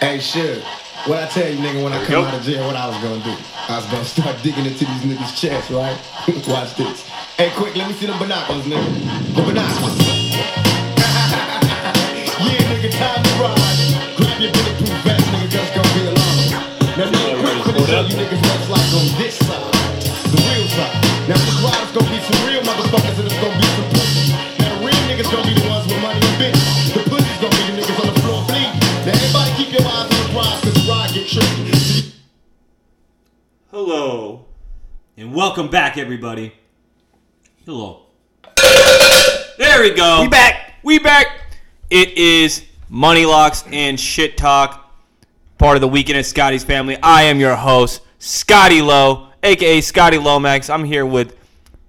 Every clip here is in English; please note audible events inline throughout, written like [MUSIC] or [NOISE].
Hey, sure. What I tell you, nigga, when I come out of jail, what I was gonna do? I was gonna start [LAUGHS] digging into these niggas' chests, right? [LAUGHS] Watch this. Hey, quick, let me see the binoculars, nigga. The binoculars. [LAUGHS] yeah, nigga, time to ride. Grab your bulletproof vest, nigga, just gonna be alone. Now, nigga, quick, quick, tell you niggas what it's like on this side, the real side. Now, this ride's gonna be some real motherfuckers and it's gonna be Hello, and welcome back, everybody. Hello. There we go. We back. We back. It is Money Locks and Shit Talk, part of the Weekend at Scotty's family. I am your host, Scotty Lowe, aka Scotty Lomax. I'm here with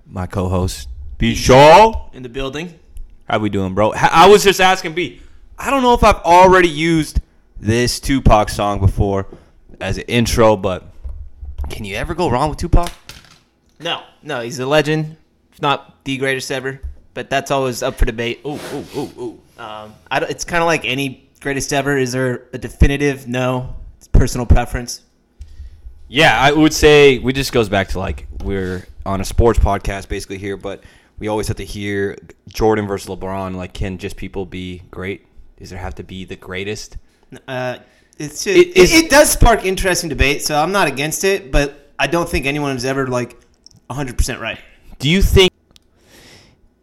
my co-host, B. Shaw. in the building. How we doing, bro? I was just asking B. I don't know if I've already used this Tupac song before as an intro, but can you ever go wrong with Tupac? No, no, he's a legend, if not the greatest ever. But that's always up for debate. Ooh, ooh, ooh, ooh. Um, I don't- it's kind of like any greatest ever. Is there a definitive? No, it's personal preference. Yeah, I would say we just goes back to like we're on a sports podcast basically here, but we always have to hear Jordan versus LeBron. Like, can just people be great? Does there have to be the greatest? Uh, it's It it, is- it, does spark interesting debate, so I'm not against it. But I don't think anyone is ever like 100 percent right. Do you think?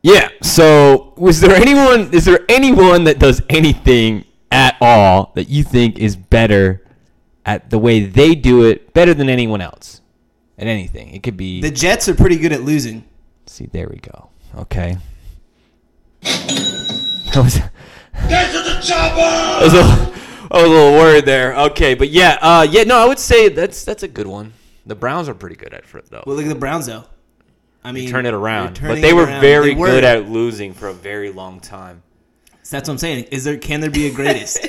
Yeah. So, was there anyone? Is there anyone that does anything at all that you think is better at the way they do it, better than anyone else at anything? It could be. The Jets are pretty good at losing. see, there we go. Okay. That was. That was a, I was a little worried there. Okay, but yeah, uh, yeah, no, I would say that's that's a good one. The Browns are pretty good at it though. Well, look at the Browns though. I mean, turn it around. But they were around. very They were. good at losing for a very long time. So that's what I'm saying. Is there? Can there be a greatest?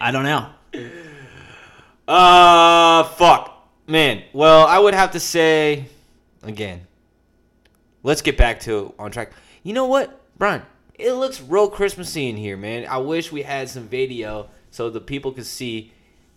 I don't know. Uh, fuck, man. Well, I would have to say, again. Let's get back to on track. You know what, Brian? It looks real Christmassy in here, man. I wish we had some video so the people could see.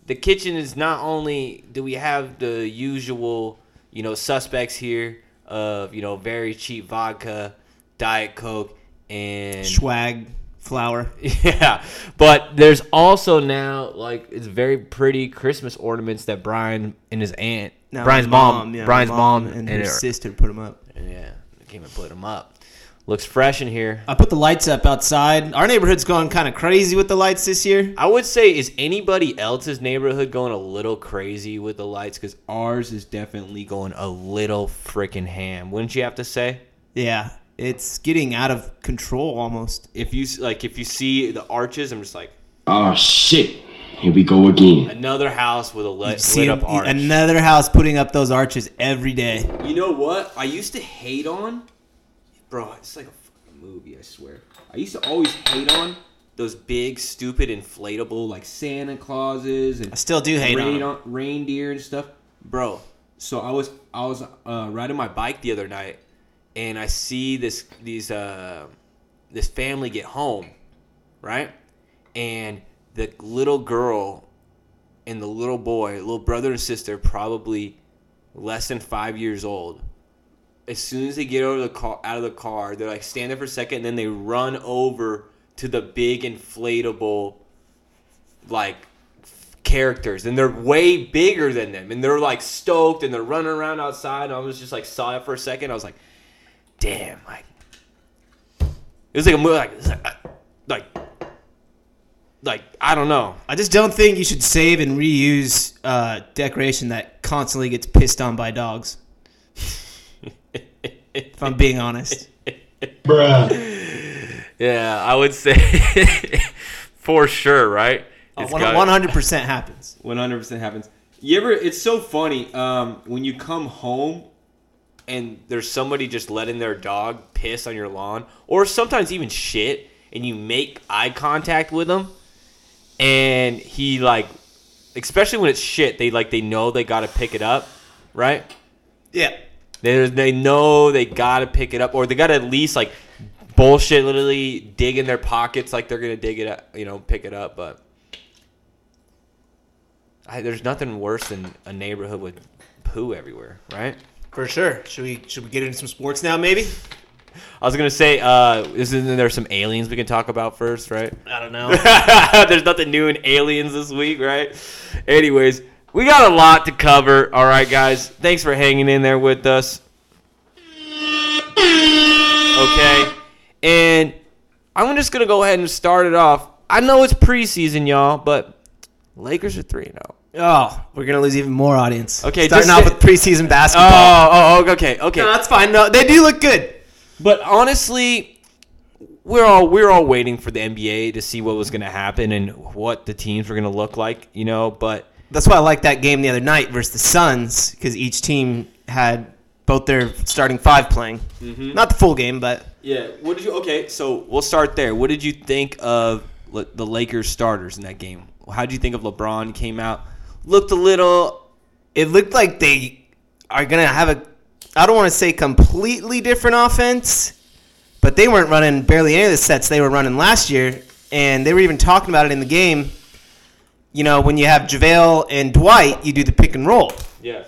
The kitchen is not only do we have the usual, you know, suspects here of you know very cheap vodka, diet coke, and Swag, flour. [LAUGHS] Yeah, but there's also now like it's very pretty Christmas ornaments that Brian and his aunt, No, Brian's my mom, yeah, Brian's mom, and, and her her- sister put them up. yeah, they came and put them up. Looks fresh in here. I put the lights up outside. Our neighborhood's going kind of crazy with the lights this year. I would say is anybody else's neighborhood going a little crazy with the lights? Because ours is definitely going a little freaking ham. Wouldn't you have to say? Yeah, it's getting out of control almost. If you like, if you see the arches, I'm just like Oh shit. Here we go again. another house with a lit, See lit up arch. another house putting up those arches every day. You know what? I used to hate on, bro. It's like a fucking movie. I swear. I used to always hate on those big, stupid, inflatable like Santa Clauses and I still do hate on rain, 'em. reindeer and stuff, bro. So I was I was uh, riding my bike the other night, and I see this these uh this family get home, right? And the little girl and the little boy, little brother and sister, probably less than five years old. As soon as they get out of the car, out of the car, they're like stand there for a second, and then they run over to the big inflatable, like characters, and they're way bigger than them, and they're like stoked, and they're running around outside. And I was just like saw it for a second. I was like, damn, like it was like a movie, like like like I don't know. I just don't think you should save and reuse uh, decoration that constantly gets pissed on by dogs. [LAUGHS] if I'm being honest. Bruh. Yeah, I would say [LAUGHS] for sure, right? It's got- One hundred percent happens. 100% happens. You ever? It's so funny um, when you come home and there's somebody just letting their dog piss on your lawn, or sometimes even shit, and you make eye contact with them, and he like, especially when it's shit, they like they know they got to pick it up, right? Yeah. They they know they gotta pick it up, or they gotta at least like bullshit, literally dig in their pockets like they're gonna dig it up, you know, pick it up. But I, there's nothing worse than a neighborhood with poo everywhere, right? For sure. Should we should we get into some sports now? Maybe. I was gonna say, uh, isn't there some aliens we can talk about first, right? I don't know. [LAUGHS] There's nothing new in aliens this week, right? Anyways, we got a lot to cover. All right, guys. Thanks for hanging in there with us. Okay. And I'm just going to go ahead and start it off. I know it's preseason, y'all, but Lakers are 3 0. oh, we're gonna lose even more audience. Okay, starting off say- with preseason [LAUGHS] basketball. Oh, oh, oh, okay, okay. no, that's fine. No, they do look good. But honestly, we're all we're all waiting for the NBA to see what was going to happen and what the teams were going to look like, you know, but That's why I like that game the other night versus the Suns because each team had both their starting five playing. Mm-hmm. Not the full game, but Yeah. What did you? Okay, so we'll start there. What did you think of the Lakers starters in that game? How did you think of LeBron came out? Looked a little. it looked like they are gonna have a. I don't want to say completely different offense, but they weren't running barely any of the sets they were running last year, and they were even talking about it in the game. You know, when you have JaVale and Dwight, you do the pick and roll. Yeah.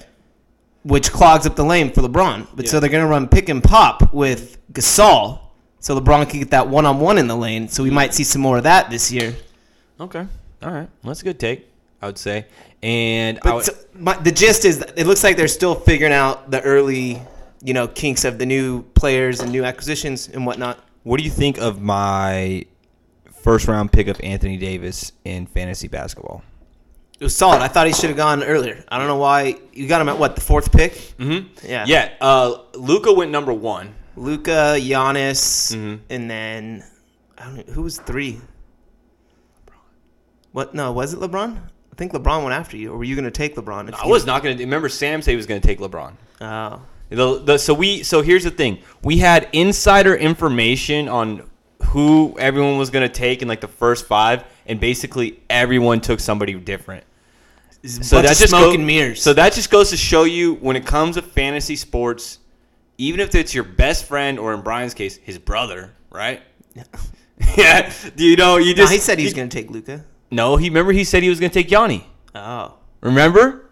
which clogs up the lane for LeBron. But so they're going to run pick and pop with Gasol, so LeBron can get that one on one in the lane. So we mm-hmm. might see some more of that this year. Okay. All right. Well, that's a good take. I would say. And I would, so, my, the gist is, that it looks like they're still figuring out the early, you know, kinks of the new players and new acquisitions and whatnot. What do you think of my first round pick of Anthony Davis in fantasy basketball? It was solid. I thought he should have gone earlier. I don't know why you got him at what the fourth pick. Mm-hmm. Yeah. yeah. Uh, Luka went number one. Luka, Giannis, Mhm. and then I don't know, who was three. What? No, was it LeBron? I think LeBron went after you, or were you going to take LeBron? if I was not going to. Remember, Sam said he was going to take LeBron. Oh, The, the, so we so here's the thing. We had insider information on who everyone was going to take in like the first five, and basically everyone took somebody different. so that that's just smoke go- and mirrors. So that just goes to show you when it comes to fantasy sports, even if it's your best friend or in Brian's case, his brother, right? yeah. [LAUGHS] Do you know you no, just he said he was going to take Luka. No, he remember he said he was going to take Yanni. Oh, Remember?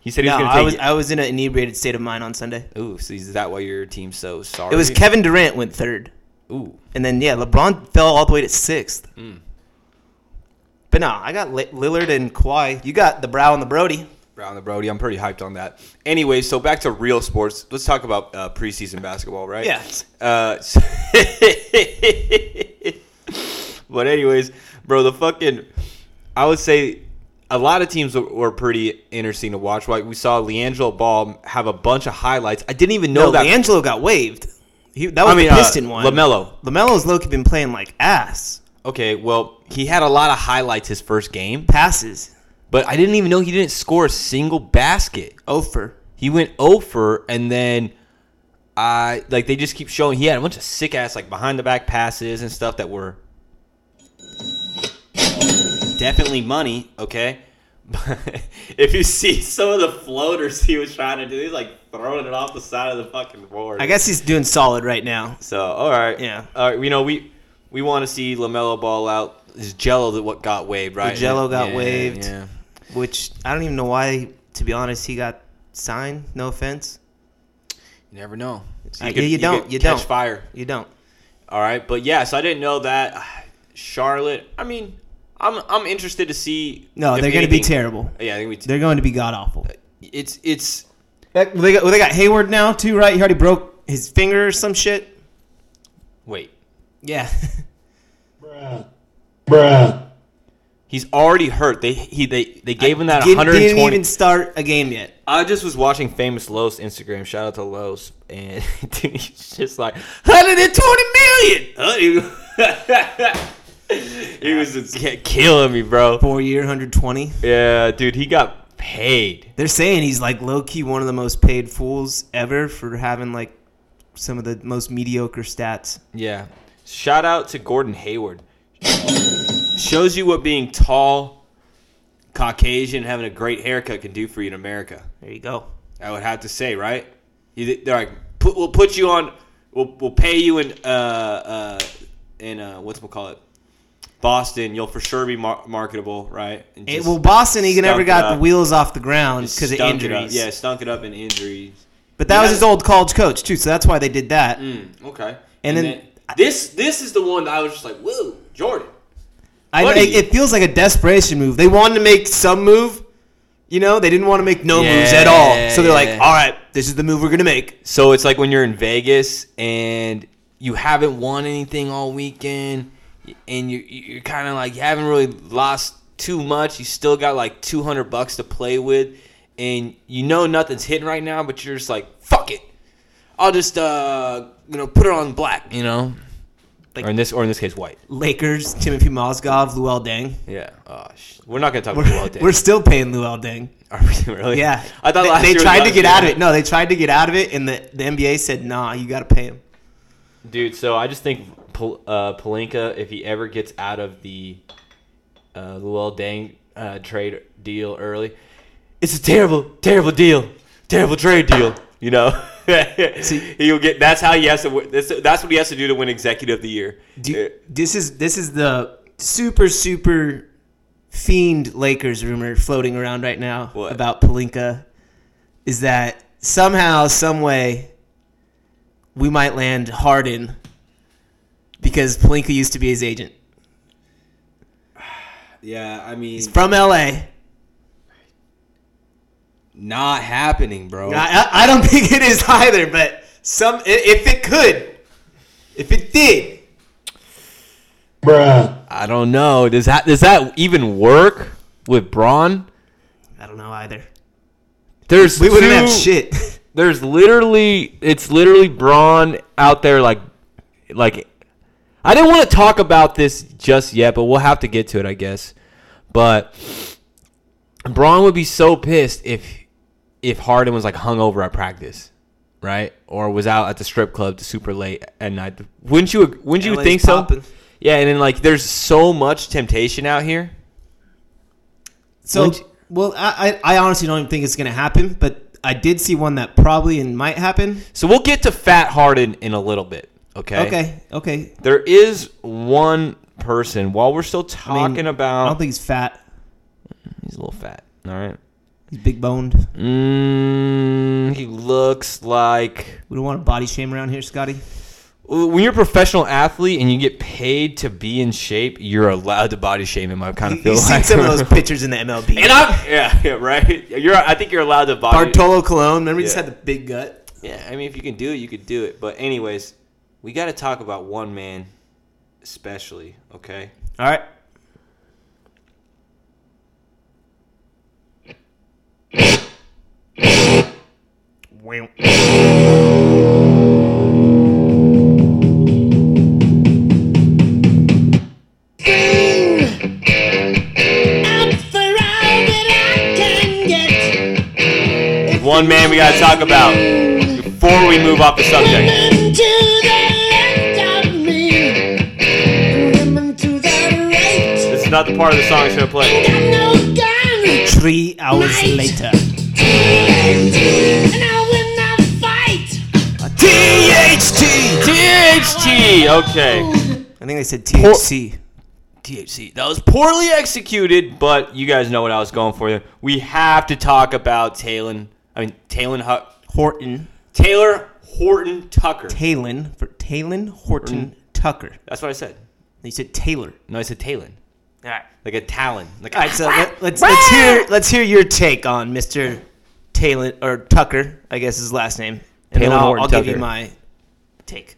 He said he was no, going to I take. was I was in an inebriated state of mind on Sunday. Ooh, so is that why your team's so sorry? It was Kevin Durant went third, Ooh. and then yeah, LeBron fell all the way to sixth. Mm. But no, I got Lillard and Kawhi. You got the Brow and the Brody. Brown and the Brody. I'm pretty hyped on that. Anyway, so back to real sports. Let's talk about uh, preseason basketball, right? Yeah. Uh, [LAUGHS] but anyways, bro, the fucking I would say a lot of teams were, were pretty interesting to watch. Like we saw LiAngelo Ball have a bunch of highlights. I didn't even know No, that. D'Angelo got waived. He, that was I mean, the uh, Piston one. LaMelo. Lamelo's low key been playing like ass Okay, well, he had a lot of highlights his first game, passes. but I didn't even know he didn't score a single basket. Ofer. He went over, and then I like they just keep showing he had a bunch of sick ass like behind the back passes and stuff that were definitely money. Okay, [LAUGHS] if you see some of the floaters he was trying to do, he's like throwing it off the side of the fucking board. I guess he's doing solid right now. so. All right, Yeah. All right, you know we we want to see Lamelo ball out. Is Gelo that what got waived, right? Gelo got Yeah, waived. Yeah. Which I don't even know why. To be honest, he got signed. No offense. You never know. So Uh, could- yeah, you don't, could you catch don't. fire. You don't. All right, but yeah, so I didn't know that Charlotte. I mean, I'm I'm interested to see. No, they're going to be terrible. Yeah, I think we. They're going to be god awful. it's it's Heck, Well, they got, well, they got Hayward now too, right? He already broke his finger or some shit. wait. Yeah. Bruh. Bruh. He's already hurt. They he they they gave him that Didn't- 120. Didn't even start a game yet. I just was watching famous Los Instagram. Shout out to Los, and [LAUGHS] dude, he's just like 120 million. [LAUGHS] he was just killing me, bro. Four year, 120. Yeah, dude, he got paid. They're saying he's like low key one of the most paid fools ever for having like some of the most mediocre stats. Yeah. Shout out to Gordon Hayward. Shows you what being tall, Caucasian, having a great haircut can do for you in America. There you go. I would have to say, right? You- They're like, put, we'll put you on, we'll, we'll pay you in, uh, uh, in, uh, what's we'll call it? Boston, you'll for sure be mar- marketable, right? And It, well, Boston, he never got the wheels off the ground because of stunk it injuries. Yeah, stunk it up in injuries. But that You was his old college coach too, so that's why they did that. Mm, okay. And then- this this is the one that I was just like, whoa, Jordan. I, Buddy. it, it feels like a desperation move. They wanted to make some move, you know. They didn't want to make no moves at all. So they're like, "All right, this is the move we're gonna make." So it's like when you're in Vegas and you haven't won anything all weekend, and you're you're kind of like you haven't really lost too much. You still got like 200 bucks to play with, and you know nothing's hitting right now, but you're just like, fuck it. I'll just uh you know put it on black, you know. Like- or in this or in this case white. Lakers, Timofey Mozgov, Luol Deng. Yeah. Oh, sh- we're not gonna talk about We're, Luol Deng. we're still paying Luol Deng. [LAUGHS] Are we really? Yeah, I thought they, last they tried to get out of it. No, they tried to get out of it, and the, the NBA said, "Nah, you got to pay him." Dude, so I just think Pol- uh, Pelinka, if he ever gets out of the uh, Luol Deng uh, trade deal early, it's a terrible, terrible deal, terrible trade deal. You know, [LAUGHS] he'll get. That's how he has to. That's, that's what he has to do to win Executive of the Year. Do, this is this is the super super fiend Lakers rumor floating around right now What? about Pelinka is that somehow, some way, we might land Harden because Pelinka used to be his agent [SIGHS] Yeah, I mean, he's from LA. not happening, bro. I, I- I don't [LAUGHS] think it is either, but some if it could, if it did, bruh. I don't know. Does that does that even work with Bron? I don't know either. There's We wouldn't two- have shit. [LAUGHS] there's literally it's literally Bron out there like like I didn't want to talk about this just yet, but we'll have to get to it, I guess. But Bron would be so pissed if if Harden was like hungover at practice, right? Or was out at the strip club to super late at night. Wouldn't you wouldn't you LA's think poppin'. so? Yeah, and then like there's so much temptation out here. So, you- well, I, I I honestly don't even think it's gonna happen, but I did see one that probably and might happen. So we'll get to Fat Harden in a little bit, okay? Okay, okay. There is one person while we're still talking mean, about. I don't think he's fat. he's a little fat. All right. He's big boned. Mm, he looks like We don't want to body shame around here, Scotty. when you're a professional athlete and you get paid to be in shape, you're allowed to body shame him. I kind of feel seen like some of those [LAUGHS] pictures in the MLB. And I'm yeah, yeah right. You're I think you're allowed to body. Bartolo Colon, remember he just had the big gut. Yeah, I mean if you can do it, you could do it. But anyways, we got to talk about one man, especially. Okay. All right. One man we got to talk about before we move off the subject. This not the part of the song I should have played. Three hours later. THT. THT. Okay. I think they said THC. THC. That was poorly executed, but you guys know what I was going for. There. We have to talk about Taylor. I mean Taylor Huck. Horton. Taylor Horton Tucker. Talon for Talon Horton mm-hmm. Tucker. That's what I said. They said Taylor. No, I said Talon. All right. Like a talon. Like All right, so let, [LAUGHS] let's let's hear let's hear your take on Mr. Talon or Tucker, I guess is his last name, and then I'll, Horton I'll give you my take.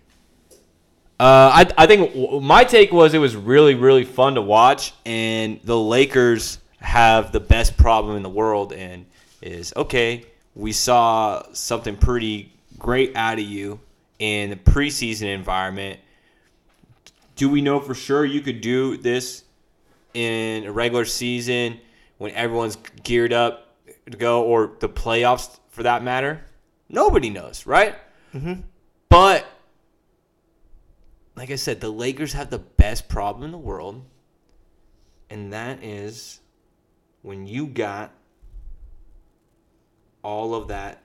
Uh, I, I think w- my take was it was really, really fun to watch, and the Lakers have the best problem in the world, and is okay. We saw something pretty great out of you in the preseason environment. Do we know for sure you could do this in a regular season when everyone's geared up to go, or the playoffs for that matter? Nobody knows, right? Mm-hmm. But like I said, the Lakers have the best problem in the world, and that is when you got all of that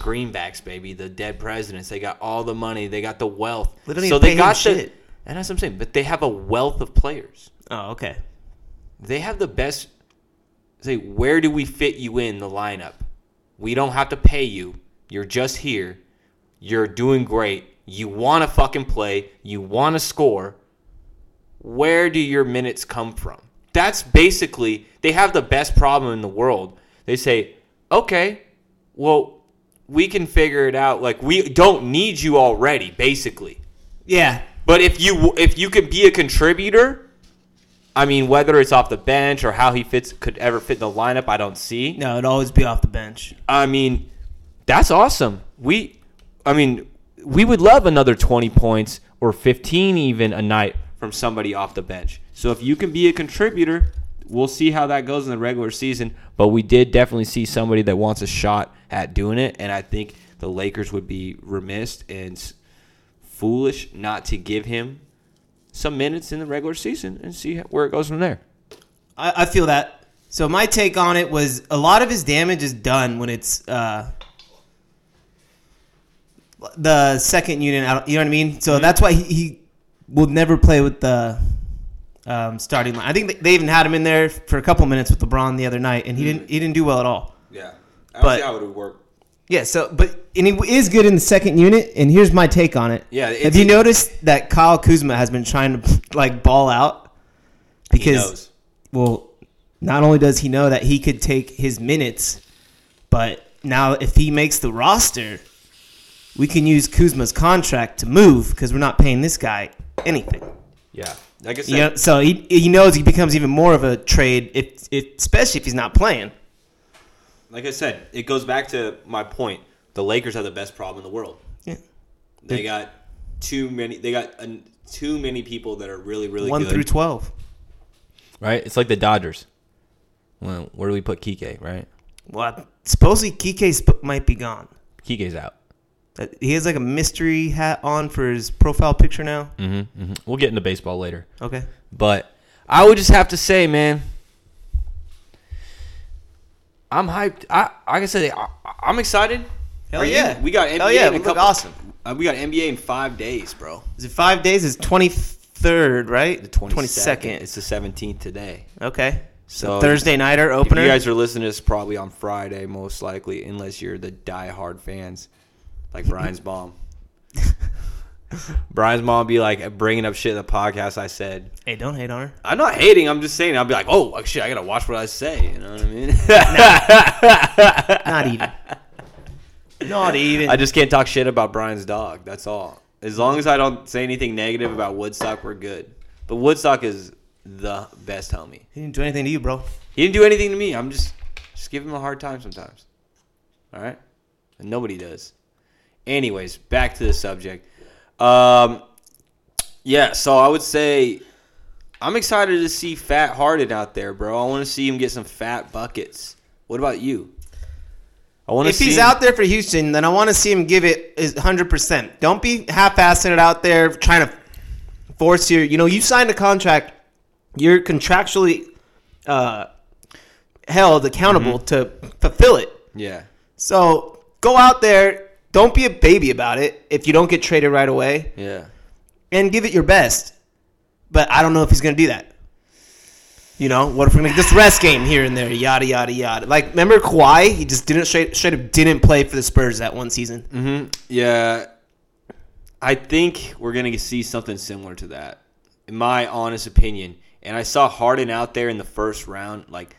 greenbacks, baby, the dead presidents. They got all the money, they got the wealth. Don't so they got the shit. And that's what I'm saying. But they have a wealth of players. Oh, okay. They have the best. Say, where do we fit you in the lineup? We don't have to pay you. You're just here. You're doing great. You want to fucking play. You want to score. Where do your minutes come from? That's basically, they have the best problem in the world. They say, okay, well, we can figure it out. Like, we don't need you already, basically. Yeah. But if you if you can be a contributor, I mean, whether it's off the bench or how he fits could ever fit the lineup, I don't see. No, it'd always be off the bench. I mean, that's awesome. We, I mean, we would love another twenty points or fifteen even a night from somebody off the bench. So if you can be a contributor, we'll see how that goes in the regular season. But we did definitely see somebody that wants a shot at doing it, and I think the Lakers would be remiss and foolish not to give him some minutes in the regular season and see where it goes from there. I, I feel that. So my take on it was a lot of his damage is done when it's uh, the second unit. I You know what I mean? So that's why he, he will never play with the um, starting line. I think they- they even had him in there for a couple minutes with LeBron the other night, and he didn't he didn't do well at all. Yeah, I don't see how it would work. Yeah. So, but and he is good in the second unit. And here's my take on it. Yeah, Have you noticed that Kyle Kuzma has been trying to like ball out because well, not only does he know that he could take his minutes, but now if he makes the roster, we can use Kuzma's contract to move because we're not paying this guy anything. Yeah, like I said, You know, so he he knows he becomes even more of a trade, if, if especially if he's not playing. Like I said, it goes back to my point. The Lakers have the best problem in the world. Yeah. They got too many. They got uh, too many people that are really, really One good. through twelve. Right? It's like the Dodgers. Well, where do we put Kike, right? Well, supposedly Kike sp- might be gone. Kike's out. He has like a mystery hat on for his profile picture now. Mm-hmm, hmm We'll get into baseball later. Okay. But I would just have to say, man, I'm hyped. I like I said, I, I'm excited. Hell Are you? yeah. We got NBA Hell yeah, in a look couple- awesome. Uh, we got NBA in five days, bro. Is it five days? It's twenty third, right? The 22nd. It's the 17th today. Okay. So Thursday nighter If opener. you guys are listening to this probably on Friday, most likely, unless you're the die-hard fans, like Brian's mom. [LAUGHS] [LAUGHS] Brian's mom be like bringing up shit in the podcast. I said, hey, don't hate on her. I'm not hating. I'm just saying. I'll be like, oh shit, I gotta watch what I say. You know what I mean? [LAUGHS] Not even. Not even. I just can't talk shit about Brian's dog. That's all. As long as I don't say anything negative about Woodstock, we're good. But Woodstock is the best homie. he didn't do anything to you, bro. He didn't do anything to me. I'm just just give him a hard time sometimes. All right? And nobody does. Anyways, back to the subject. Um yeah, so I would say I'm excited to see Fat Harden out there, bro. I want to see him get some fat buckets. What about you? I want to If he's him- out there for Houston, then I want to see him give it his 100%. Don't be half-assing it out there trying to force your, you know, you signed a contract. You're contractually uh, held accountable to fulfill it. Yeah. So go out there. Don't be a baby about it if you don't get traded right away Yeah. and give it your best. But I don't know if he's going to do that. You know, what if we're going to get this rest game here and there, yada, yada, yada. Like, remember Kawhi? He just didn't straight, straight up didn't play for the Spurs that one season. Mm-hmm. Yeah, I think we're gonna see something similar to that, in my honest opinion. And I saw Harden out there in the first round, like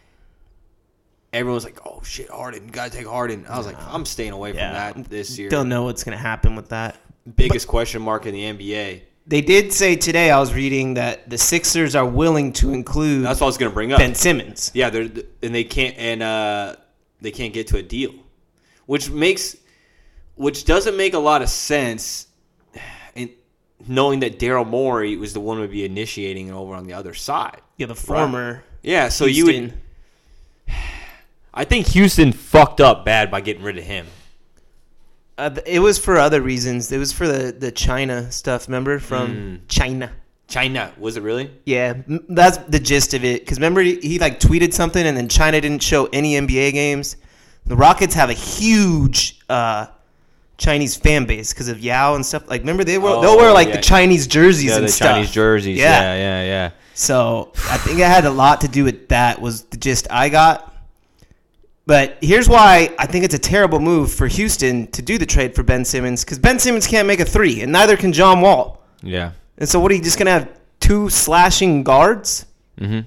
everyone was like, "Oh shit, Harden, you gotta take Harden." I was like, "I'm staying away from that this year." Don't know what's going to happen with that. Biggest question mark in the NBA. They did say today, I was reading that the Sixers are willing to include That's what I was gonna bring up. Ben Simmons. Yeah, they're and they can't and uh, they can't get to a deal, which makes which doesn't make a lot of sense. And knowing that Daryl Morey was the one who would be initiating it over on the other side. Yeah, the former. Yeah, so you would. Houston. I think Houston fucked up bad by getting rid of him. Uh, it was for other reasons. It was for the, the China stuff, remember? From Mm. China. China was it really? Yeah, that's the gist of it. Because remember, he, he like tweeted something, and then China didn't show any NBA games. The Rockets have a huge uh, Chinese fan base because of Yao and stuff. Like, remember they were Oh, they'll wear like yeah. the Chinese jerseys Yeah, and the stuff. Chinese jerseys. Yeah. Yeah, yeah, yeah. So I think it had a lot to do with that. Was the gist I got. But here's why I think it's a terrible move for Houston to do the trade for Ben Simmons because Ben Simmons can't make a three, and neither can John Wall. Yeah. And so, what are you just gonna have two slashing guards? Mhm.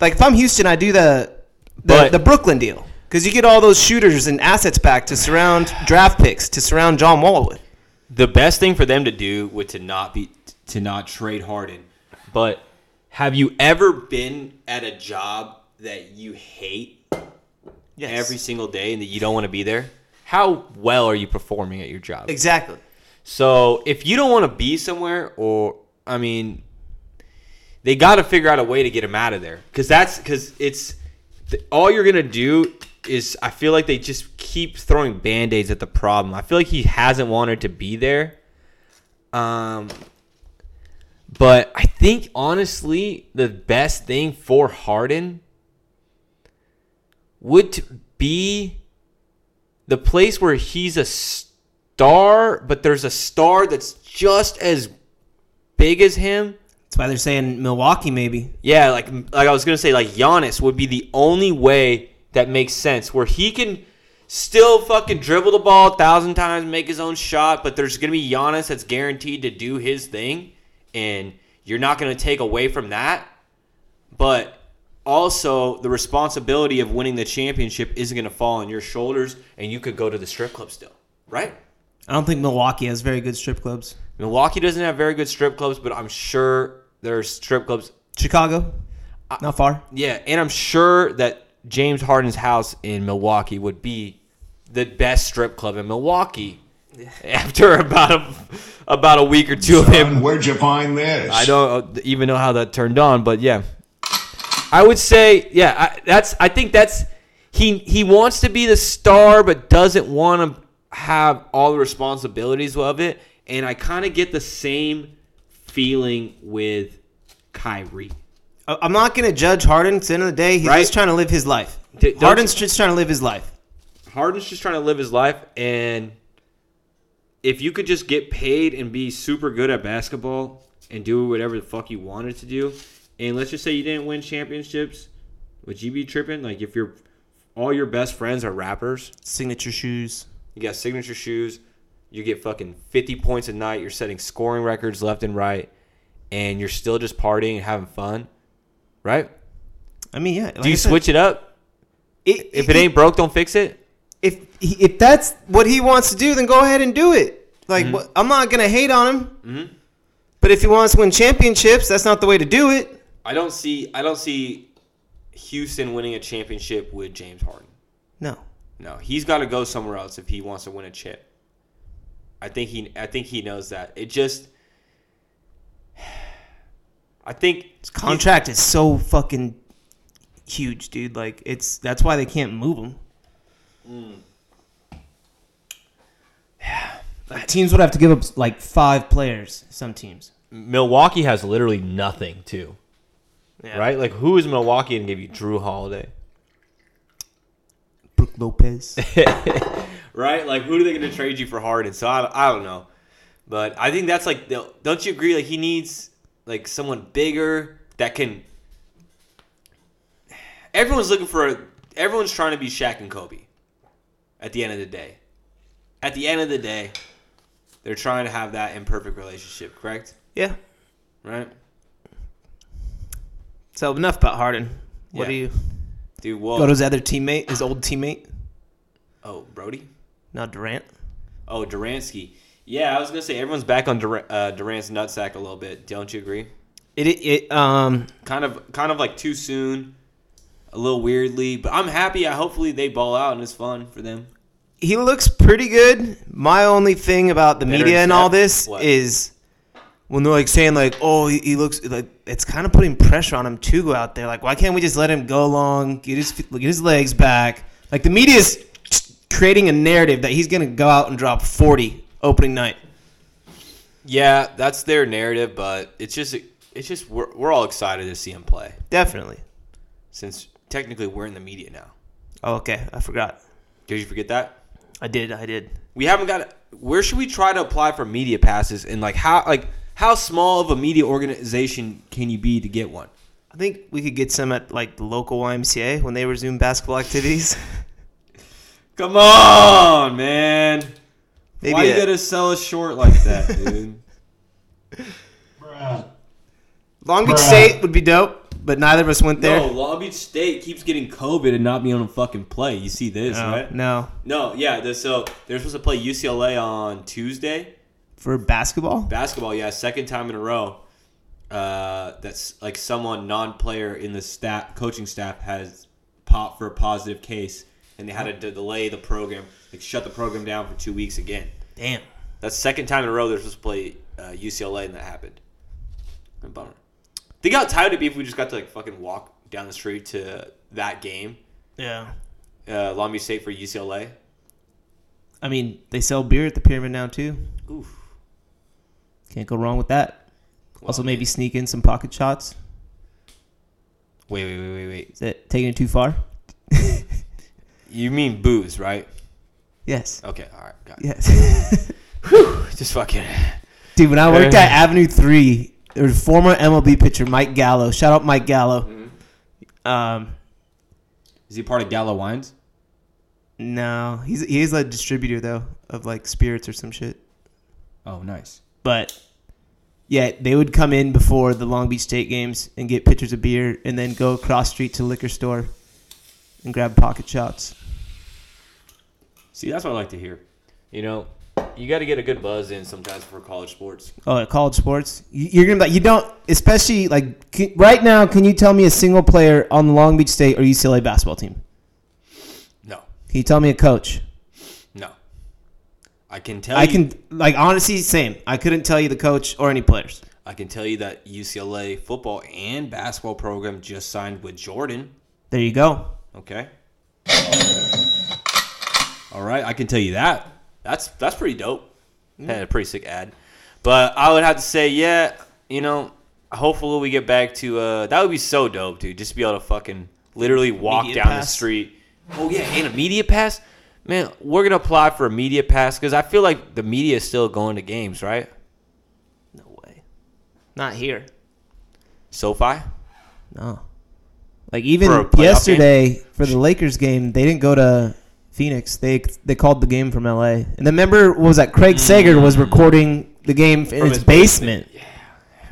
Like if I'm Houston, I do the the, But- the Brooklyn deal because you get all those shooters and assets back to surround draft picks to surround John Wall with. the best thing for them to do would to not be to not trade Harden. But have you ever been at a job that you hate Yes. every single day and that you don't want to be there? How well are you performing at your job? exactly. So if you don't want to be somewhere, or I mean, they got to figure out a way to get him out of there because that's because it's th- all you're gonna do is I feel like they just keep throwing band aids at the problem. I feel like he hasn't wanted to be there. Um, but I think honestly, the best thing for Harden would be the place where he's a star, but there's a star that's just as big as him. That's why they're saying Milwaukee maybe. Yeah, like like I was gonna say, like Giannis would be the only way that makes sense where he can still fucking dribble the ball a thousand times, make his own shot, but there's gonna be Giannis that's guaranteed to do his thing, and you're not gonna take away from that. But also, the responsibility of winning the championship isn't gonna fall on your shoulders, and you could go to the strip club still, right? I don't think Milwaukee has very good strip clubs. Milwaukee doesn't have very good strip clubs, but I'm sure there's strip clubs Chicago, not far. Yeah, and I'm sure that James Harden's house in Milwaukee would be the best strip club in Milwaukee. [LAUGHS] After about a about a week or two of him, Where'd you find this? I don't even know how that turned on, but yeah, I would say yeah. I, that's I think that's he he wants to be the star, but doesn't want to have all the responsibilities of it. And I kind of get the same feeling with Kyrie. I'm not gonna judge Harden. At the end of the day, he's Right. just trying to live his life. D- Harden's you- just trying to live his life. Harden's just trying to live his life, and if you could just get paid and be super good at basketball and do whatever the fuck you wanted to do, and let's just say you didn't win championships, would you be tripping? Like if your all your best friends are rappers, Signature shoes. you got signature shoes, you get fucking fifty points a night, you're setting scoring records left and right, and you're still just partying and having fun, right? I mean, yeah. like Do you said, switch it up? it- If it ain't broke, don't fix it. if if that's what he wants to do, then go ahead and do it. Like Mm-hmm. I'm not gonna hate on him. But if he wants to win championships, that's not the way to do it. I don't see I don't see Houston winning a championship with James Harden. No. No, he's got to go somewhere else if he wants to win a chip. I think he I think he knows that. It just I think His contract is so fucking huge, dude. Like it's that's why they can't move him. Like, mm. [SIGHS] teams would have to give up like five players. Some teams, Milwaukee has literally nothing too. Yeah. Right? Like who is Milwaukee and give you Jrue Holiday? Brook Lopez. [LAUGHS] right? Like, who are they going to trade you for Harden? So I, I don't know, but I think that's like, don't you agree? Like, he needs like someone bigger that can. Everyone's looking for. A, everyone's trying to be Shaq and Kobe. At the end of the day, at the end of the day, they're trying to have that imperfect relationship. Correct? yeah. Right? So enough about Harden. What Yeah. do you Dude, well, go to his other teammate, his old teammate, oh Brody. not Durant? Oh, Duransky. Yeah, I was gonna say everyone's back on Dur- uh, Durant's nutsack a little bit. Don't you agree? It, it it um kind of kind of like too soon, a little weirdly. But I'm happy. I hopefully they ball out and it's fun for them. he looks pretty good. My only thing about the Better media and all Steph? this What? is when they're like saying like, "Oh, he, he looks like," it's kind of putting pressure on him to go out there. Like, why can't we just let him go along, get his get his legs back? Like the media is creating a narrative that he's gonna go out and drop forty opening night. Yeah, that's their narrative, but it's just it's just we're, we're all excited to see him play Definitely. since technically we're in the media now. Oh, okay, I forgot. Did you forget that? I did. I did. We haven't got where should we try to apply for media passes and like how like how small of a media organization can you be to get one? I think we could get some at like the local YMCA when they resume basketball activities. [LAUGHS] Come on, man. Maybe Why you a- gotta sell us short like that, [LAUGHS] dude? Long Beach State would be dope, but neither of us went there. no, Long Beach State keeps getting COVID and not being able to fucking play. You see this, no, right? no. No, yeah. So they're supposed to play UCLA on Tuesday. For basketball? Basketball, yeah, second time in a row. Uh, that's like someone non-player in the staff coaching staff has popped for a positive case, and they had to de- delay the program, like shut the program down for two weeks again. Damn. That's the second time in a row they're supposed to play uh, UCLA, and that happened. A bummer. Think how tired it'd be if we just got to like fucking walk down the street to that game, Yeah. uh, Long Beach State for UCLA. I mean, they sell beer at the pyramid now too. Oof. Can't go wrong with that. also, maybe sneak in some pocket shots. Wait, wait, wait, wait, wait. Is that taking it too far? [LAUGHS] You mean booze, right? Yes. Okay, all right, got it. Yes. [LAUGHS] Just fucking. Dude, when I worked at Avenue Three, there was former MLB pitcher Mike Gallo. Shout out Mike Gallo. Um, Is he part of Gallo Wines? no, he's he's a distributor though of like spirits or some shit. Oh, nice. But yeah, they would come in before the Long Beach State games and get pitchers of beer, and then go across street to the liquor store and grab pocket shots. See, that's what I like to hear. You know, you got to get a good buzz in sometimes for college sports. Oh, college sports, You- you're gonna you don't especially like can, right now. Can you tell me a single player on the Long Beach State or UCLA basketball team? No, Can you tell me a coach? No. I can tell I you. can like honestly, same. I couldn't tell you the coach or any players. I can tell you that UCLA football and basketball program just signed with Jordan. There you go. Okay. All right, I can tell you that. That's that's pretty dope. Had a pretty sick ad. But I would have to say, yeah, you know, hopefully we get back to uh that would be so dope, dude. Just to be able to fucking literally walk Media down the street. Oh yeah, and a media pass? Man, we're gonna apply for a media pass because I feel like the media is still going to games, right? No way. Not here. SoFi? No. Like even For yesterday for the Lakers game, they didn't go to Phoenix. They they called the game from LA. And the member was that Craig Sager was recording the game in Mm. His, his basement.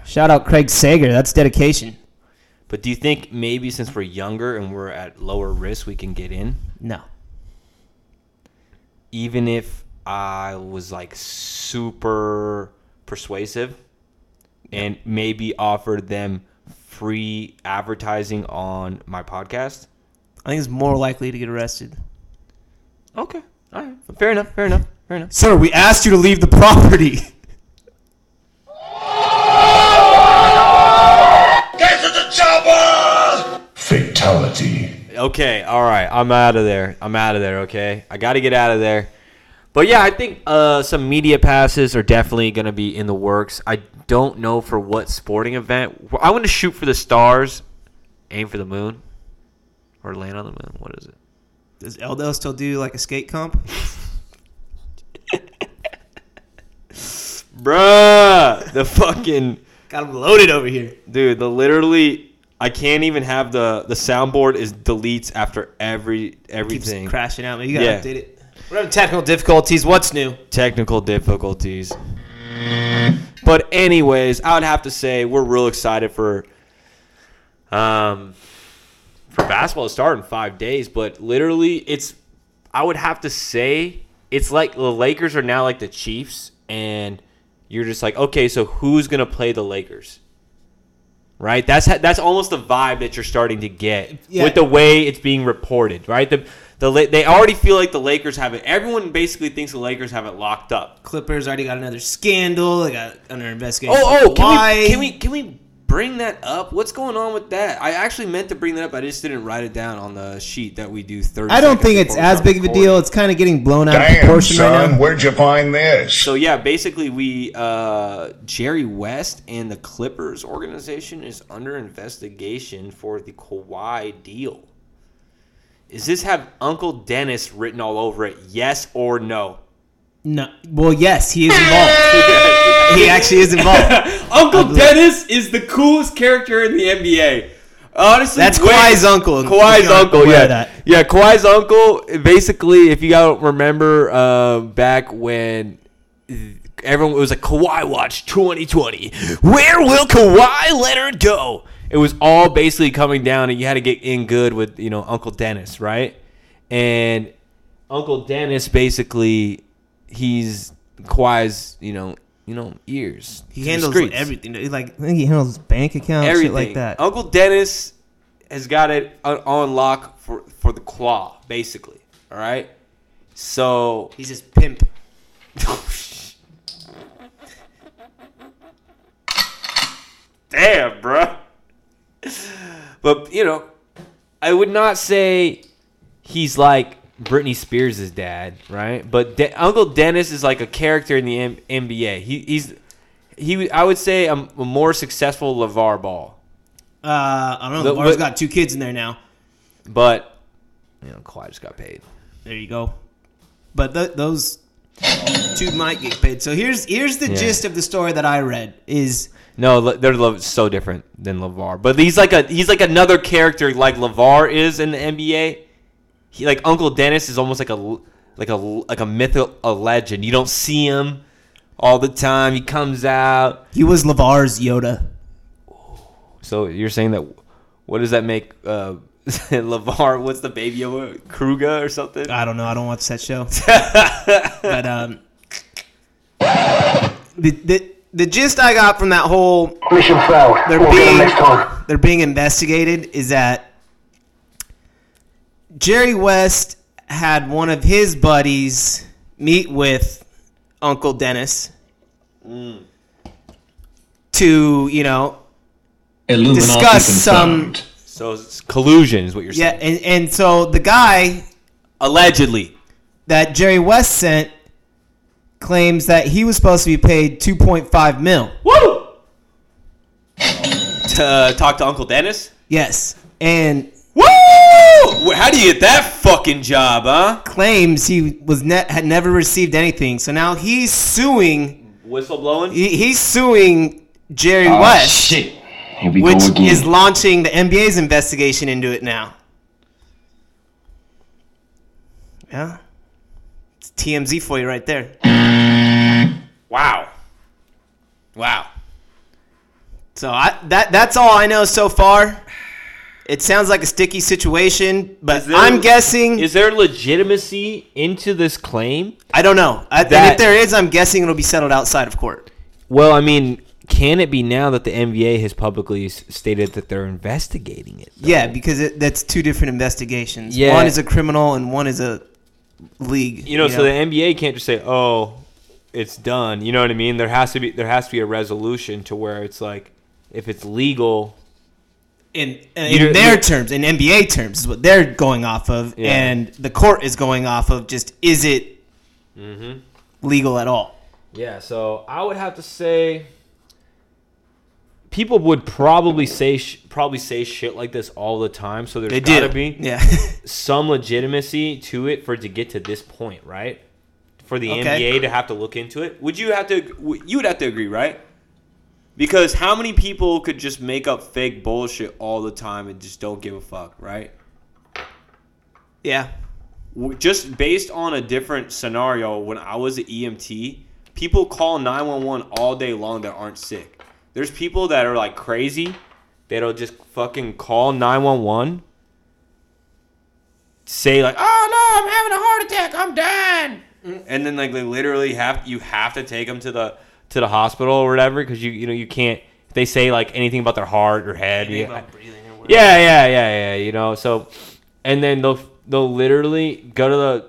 Shout out Craig Sager. That's dedication. But do you think maybe since we're younger and we're at lower risk, we can get in? No. Even if I was like super persuasive and maybe offered them free advertising on my podcast. I think it's more likely to get arrested. Okay. All right. Fair enough. Fair enough. Fair enough. Sir, we asked you to leave the property. [LAUGHS] Fatality. Okay. All right. I'm out of there. I'm out of there. Okay. I got to get out of there. But yeah, I think uh, some media passes are definitely going to be in the works. I don't know for what sporting event. I want to shoot for the stars, aim for the moon, or land on the moon. What is it? Does Eldo still do like a skate comp? [LAUGHS] Bruh, the fucking Got him loaded over here. dude, the literally I can't even have the the soundboard is deletes after every Keeps everything. crashing out. Man, you gotta Yeah. update it. We're having technical difficulties. What's new? Technical difficulties. But anyways, I would have to say we're real excited for um for basketball to start in 5 days, but literally it's I would have to say it's like the Lakers are now like the Chiefs and you're just like, okay, so who's going to play the Lakers? Right? That's ha- that's almost the vibe that you're starting to get Yeah. with the way it's being reported, right? The the La- they already feel like the Lakers have it. Everyone basically thinks the Lakers have it locked up. Clippers already got another scandal. They got under investigation. Oh, oh, can Why? we, can we can we bring that up? What's going on with that? I actually meant to bring that up. I just didn't write it down on the sheet that we do. Thirty. I don't think it's as start big of a deal. It's kind of getting blown out of Damn, proportion right son, now. where'd you find this? So yeah, basically we uh, Jerry West and the Clippers organization is under investigation for the Kawhi deal. Is this have Uncle Dennis written all over it? Yes or no? No. Well, yes, he is involved. [LAUGHS] he actually is involved. [LAUGHS] Uncle Dennis is the coolest character in the NBA. Honestly, That's wait- Kawhi's uncle. Kawhi's uncle, yeah, that. yeah. Kawhi's uncle. Basically, if you don't remember, uh, back when everyone it was like Kawhi Watch 2020. Where will Kawhi Leonard go? It was all basically coming down, and you had to get in good with you know Uncle Dennis, right? And Uncle Dennis basically, he's Kawhi's you know you know ears. He handles streets. everything. Like I think he handles his bank account, everything shit like that. Uncle Dennis has got it on, on lock for for the claw, basically. All right. So He's his pimp. [LAUGHS] damn, bro. But you know, I would not say he's like Britney Spears' dad, right? But De- Uncle Dennis is like a character in the M- NBA. He, he's he. I would say a, a more successful LaVar Ball, Uh, I don't know. Bar's but- got two kids in there now. but you know, Kawhi just got paid. There you go. But th- those two might get paid. So here's here's the Yeah. gist of the story that I read is No, their love is so different than LaVar. But he's like a he's like another character like LaVar is in the NBA. He like Uncle Dennis is almost like a like a like a myth a legend. You don't see him all the time. He comes out. he was LaVar's Yoda. So you're saying that what does that make uh [LAUGHS] LaVar? What's the baby over Grogu or something? I don't know. I don't watch that show. [LAUGHS] but um, the, the the gist I got from that whole Mission failed. they're We'll being next time. they're being investigated is that Jerry West had one of his buddies meet with Uncle Dennis to you know Illuminati discuss some- So it's collusion is what you're yeah saying. and, and so the guy Allegedly. that Jerry West sent claims that he was supposed to be paid 2.5 mil. Woo! To uh, talk to Uncle Dennis. Yes. And Woo! How do you get that fucking job, huh? claims he was ne- had never received anything. So now he's suing Whistleblowing? he, he's suing Jerry Oh, West, shit. Here we which go again. is launching the NBA's investigation into it now. Yeah. It's TMZ for you right there. Wow. Wow. So I that that's all I know so far. It sounds like a sticky situation, but there- I'm guessing Is there legitimacy into this claim? I don't know. I, and That- if there is, I'm guessing it'll be settled outside of court. Well, I mean, can it be now that the NBA has publicly stated that they're investigating it? though? Yeah, because it, that's two different investigations. Yeah. One is a criminal and one is a league. You know, so the NBA can't just say, "Oh, it's done." You know what I mean? There has to be there has to be a resolution to where it's like, if it's legal, in, in their terms, in NBA terms, is what they're going off of, Yeah. and the court is going off of just is it Mm-hmm. legal at all? Yeah, so I would have to say people would probably say sh- probably say shit like this all the time. So there's They gotta did. be Yeah. [LAUGHS] some legitimacy to it for it to get to this point, right? For the Okay. NBA to have to look into it. Would you have to? You would have to agree, right? Because how many people could just make up fake bullshit all the time and just don't give a fuck, right? yeah. just based on a different scenario when I was an EMT, people call 911 all day long that aren't sick. There's people that are like crazy that'll just fucking call 911 say like, "Oh no, I'm having a heart attack. I'm dying." And then like they literally have you have to take them to the to the hospital or whatever cuz you you know you can't they say like anything about their heart or head. you- yeah, yeah, yeah, yeah. You know, so and then they'll they'll literally go to the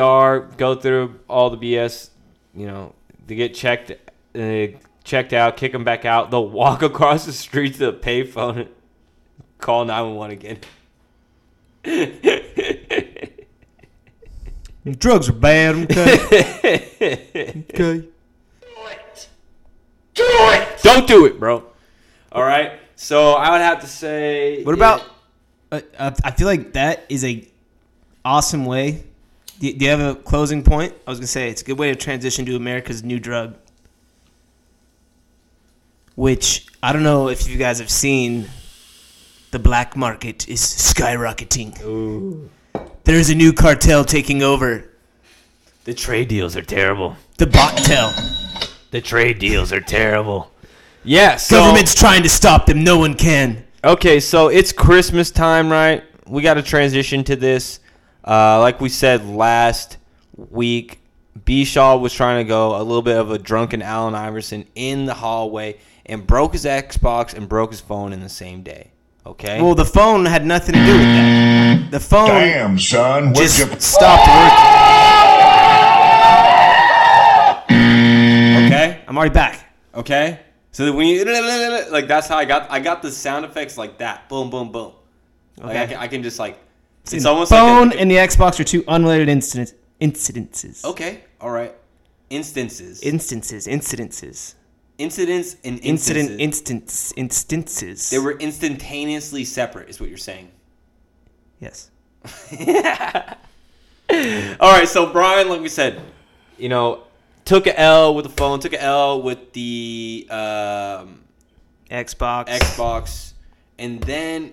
ER, go through all the BS, you know, to get checked, uh, checked out, kick them back out. They'll walk [LAUGHS] across the street to the payphone, and call nine one one again. [LAUGHS] Drugs are bad. Okay. [LAUGHS] okay. Don't do it, bro. All right. So I would have to say. What about? Uh, uh, I feel like that is a awesome way Do, do you have a closing point? I was gonna say it's a good way to transition to America's new drug, which I don't know if you guys have seen. The black market is skyrocketing. Ooh. There's a new cartel taking over. The trade deals are terrible. The bottel. The trade deals are terrible. Yeah, so Government's trying to stop them. No one can. Okay, so it's Christmas time, right? We got to transition to this. Uh, like we said last week, B. Shaw was trying to go a little bit of a drunken Allen Iverson in the hallway and broke his Xbox and broke his phone in the same day. Okay. Well, the phone had nothing to do with that. The phone Damn, son. Where'd just you stopped working. okay. I'm already back. Okay. So when you [LAUGHS] like, that's how I got. I got the sound effects like that. Boom, boom, boom. Like I Okay. can, I can just like. It's the almost phone like a, and the Xbox are two unrelated incident, incidences. Okay. All right. Instances. Instances, incidences. Incidents and Incident instances. instance instances. They were instantaneously separate, is what you're saying. yes. [LAUGHS] All right, so Brian, like we said, you know, took a L with the phone, took a L with the um, Xbox. Xbox, and then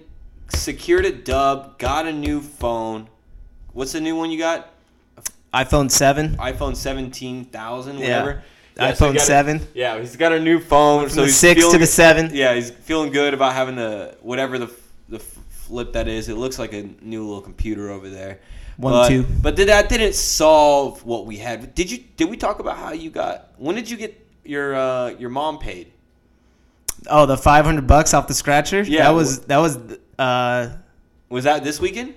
secured a dub, got a new phone. What's the new one you got? iPhone 7. iPhone 17,000, Yeah. whatever. Yeah, so he iPhone got a- 7. yeah, he's got a new phone. From so the he's 6 to the 7. Yeah, he's feeling good about having the whatever the the flip that is. It looks like a new little computer over there. One, but, two. But did, that didn't solve what we had. Did you? Did we talk about how you got? When did you get your uh, your mom paid? Oh, the 500 bucks off the scratcher? Yeah, That was that was uh Was that this weekend?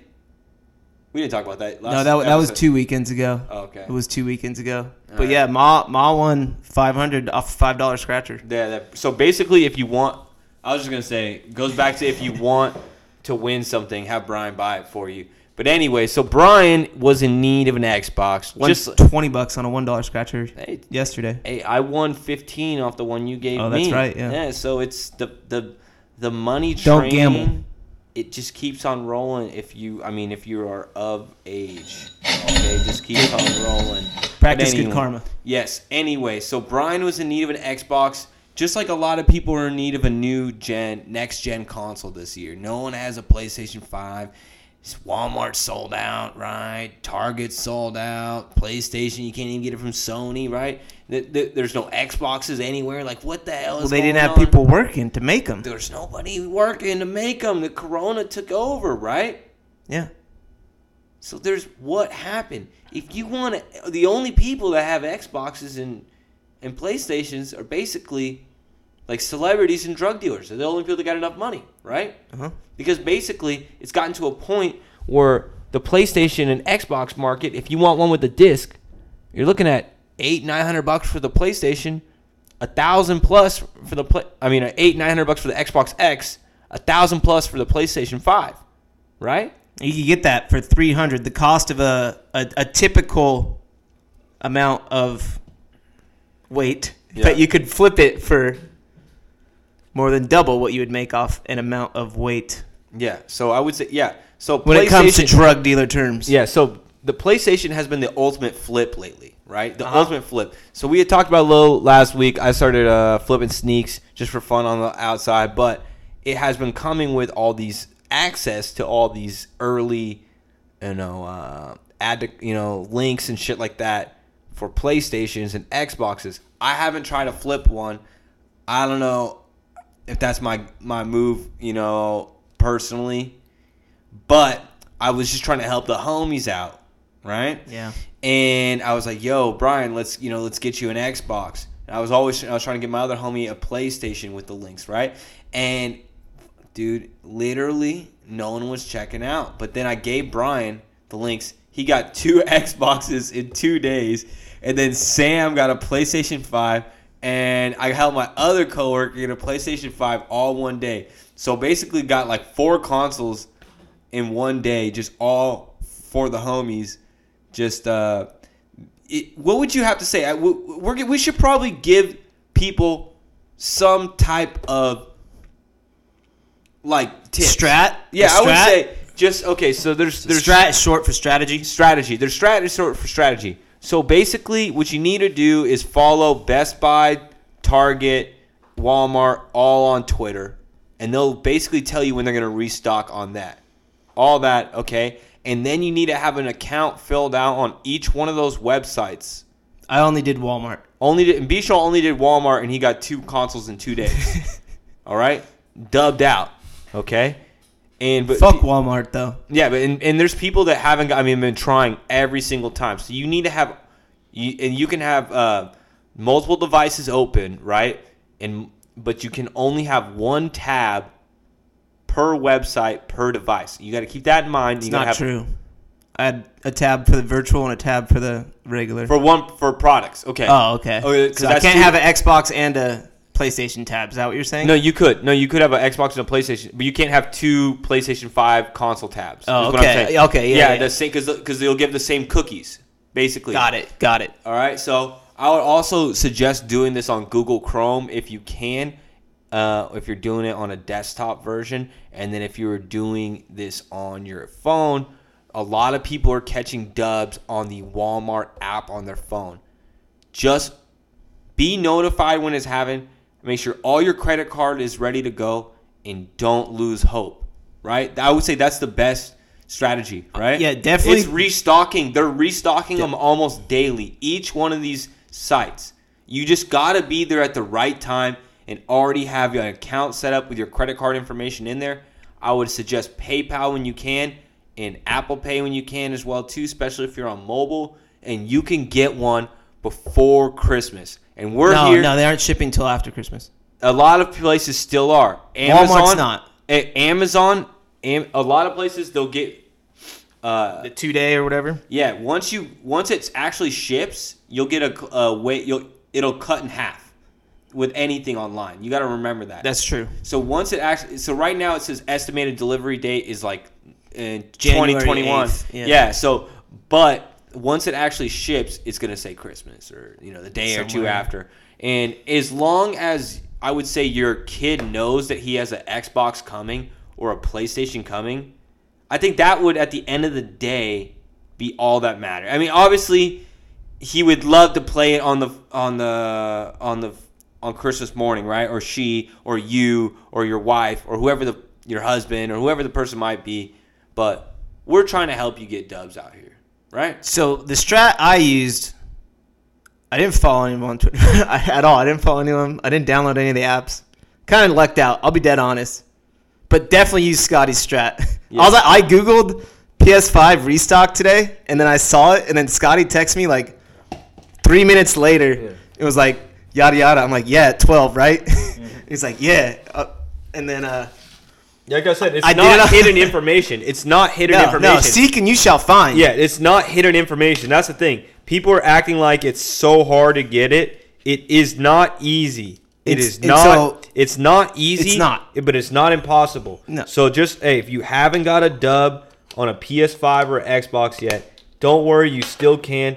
We didn't talk about that. Last no, that, that was 2 weekends ago. Oh, okay. It was 2 weekends ago. but Alright. yeah, Ma Ma won 500 off a $5 scratcher. Yeah. That, so basically, if you want, I was just gonna say, goes back to if you want to win something, have Brian buy it for you. But anyway, so Brian was in need of an Xbox. Won Just 20 bucks on a $1 scratcher Hey. yesterday. Hey, I won fifteen off the one you gave me. Oh, me. that's right, yeah. Yeah. So it's the the the money Don't gamble. It just keeps on rolling. If you, I mean, if you are of age, okay, just keeps on rolling. Practice But good karma. Yes. Anyway, so Brian was in need of an Xbox, just like a lot of people are in need of a new gen, next gen console this year. No one has a PlayStation Five. Walmart sold out, right? Target sold out. PlayStation, you can't even get it from Sony, right? Th- th- There's no Xboxes anywhere. Like, what the hell is Well, they didn't have on? people working to make them. There's nobody working to make them. The Corona took over, right? Yeah. So there's what happened. If you want to, the only people that have Xboxes and and PlayStations are basically like celebrities and drug dealers. They're the only people that got enough money, right? Uh-huh. Because basically, it's gotten to a point where the PlayStation and Xbox market, if you want one with a disc, you're looking at eight nine hundred bucks for the PlayStation, a thousand plus for the play. I mean, eight nine hundred bucks for the Xbox X, a thousand plus for the PlayStation Five, right? You can get that for 300 the cost of a, a, a typical amount of weight. Yeah. But you could flip it for more than double what you would make off an amount of weight Yeah. So I would say, yeah. So when it comes to drug dealer terms. Yeah, so the PlayStation has been the ultimate flip lately, right? The Uh-huh. ultimate flip. So we had talked about a little last week. I started uh, flipping sneaks just for fun on the outside, but it has been coming with all these access to all these early, you know, uh, add to, you know links and shit like that for PlayStations and Xboxes. I haven't tried to flip one. I don't know if that's my my move, you know, personally. But I was just trying to help the homies out, right? Yeah. And I was like, "Yo, Brian, let's you know, let's get you an Xbox." And I was always I was trying to get my other homie a PlayStation with the links, right? And dude, literally no one was checking out. But then I gave Brian the links. He got two [LAUGHS] Xboxes in two days, and then Sam got a PlayStation Five, and I helped my other coworker get a PlayStation Five all one day. So basically, got like four consoles in one day, just all for the homies. Just uh, it, what would you have to say? I, we, we're, we should probably give people some type of like tips. Strat? Yeah, I would say just okay. So there's there's Strat short for strategy. strategy. There's strategy sort for strategy. So basically, what you need to do is follow Best Buy, Target, Walmart, all on Twitter, and they'll basically tell you when they're going to restock on that. All that, okay? And then you need to have an account filled out on each one of those websites. I only did Walmart. Only did, and Bishaw only did Walmart, and he got two consoles in two days. [LAUGHS] all right, dubbed out. Okay, and but Fuck Walmart though. yeah, but and, and there's people that haven't got. I mean, been trying every single time. So you need to have, you and you can have uh, multiple devices open, right? And but you can only have one tab per website per device. You got to keep that in mind. It's you not have, true. I had a tab for the virtual and a tab for the regular. for one for products. Okay. oh, okay. Okay, 'cause so I can't two- have an Xbox and a PlayStation tab. Is that what you're saying? No, you could. No, you could have an Xbox and a PlayStation, but you can't have two PlayStation Five console tabs. Oh, is what I'm okay. Okay, yeah, yeah. the same because because they'll give the same cookies, basically. Got it. Got it. All right, so I would also suggest doing this on Google Chrome if you can, uh, if you're doing it on a desktop version, and then if you were doing this on your phone, a lot of people are catching dubs on the Walmart app on their phone. Just be notified when it's happening. Make sure all your credit card is ready to go, and don't lose hope. Right? I would say that's the best strategy. Uh, right? Yeah, definitely. It's restocking. They're restocking them almost daily. Each one of these sites. You just gotta be there at the right time and already have your account set up with your credit card information in there. I would suggest PayPal when you can and Apple Pay when you can as well too, especially if you're on mobile and you can get one before Christmas. And we're No, here. no, they aren't shipping till after Christmas. A lot of places still are. Amazon, Walmart's not. A- Amazon, Am- a lot of places they'll get uh, The two day or whatever. yeah, once you once it actually ships, you'll get a, a wait. You'll it'll cut in half with anything online. You got to remember that. That's true. so once it actually. So right now it says estimated delivery date is like in January 2021. yeah. Yeah. So but once it actually ships, it's gonna say Christmas or you know the day or two after. And as long as I would say your kid knows that he has an Xbox coming or a PlayStation coming, I think that would, at the end of the day, be all that matter. I mean, obviously, he would love to play it on the on the on the on Christmas morning, right? Or she, or you, or your wife, or whoever the your husband, or whoever the person might be. But we're trying to help you get dubs out here, right? So the strat I used, I didn't follow anyone on Twitter [LAUGHS] at all. I didn't follow anyone. I didn't download any of the apps. Kind of lucked out. I'll be dead honest. But definitely use Scotty's strat. I was like, I googled PS5 restock today, and then I saw it, and then Scotty texted me like three minutes later. It was like yada yada. I'm like, yeah, at 12, right? [LAUGHS] He's like, yeah. Uh, and then uh, Like I said, it's I not hidden [LAUGHS] information. It's not hidden no, information. no, seek and you shall find. Yeah, it's not hidden information. That's the thing. People are acting like it's so hard to get it. It is not easy. It It's- is not. so- it's not easy. It's not. but it's not impossible. No. So just hey, if you haven't got a dub on a PS5 or Xbox yet, don't worry. You still can.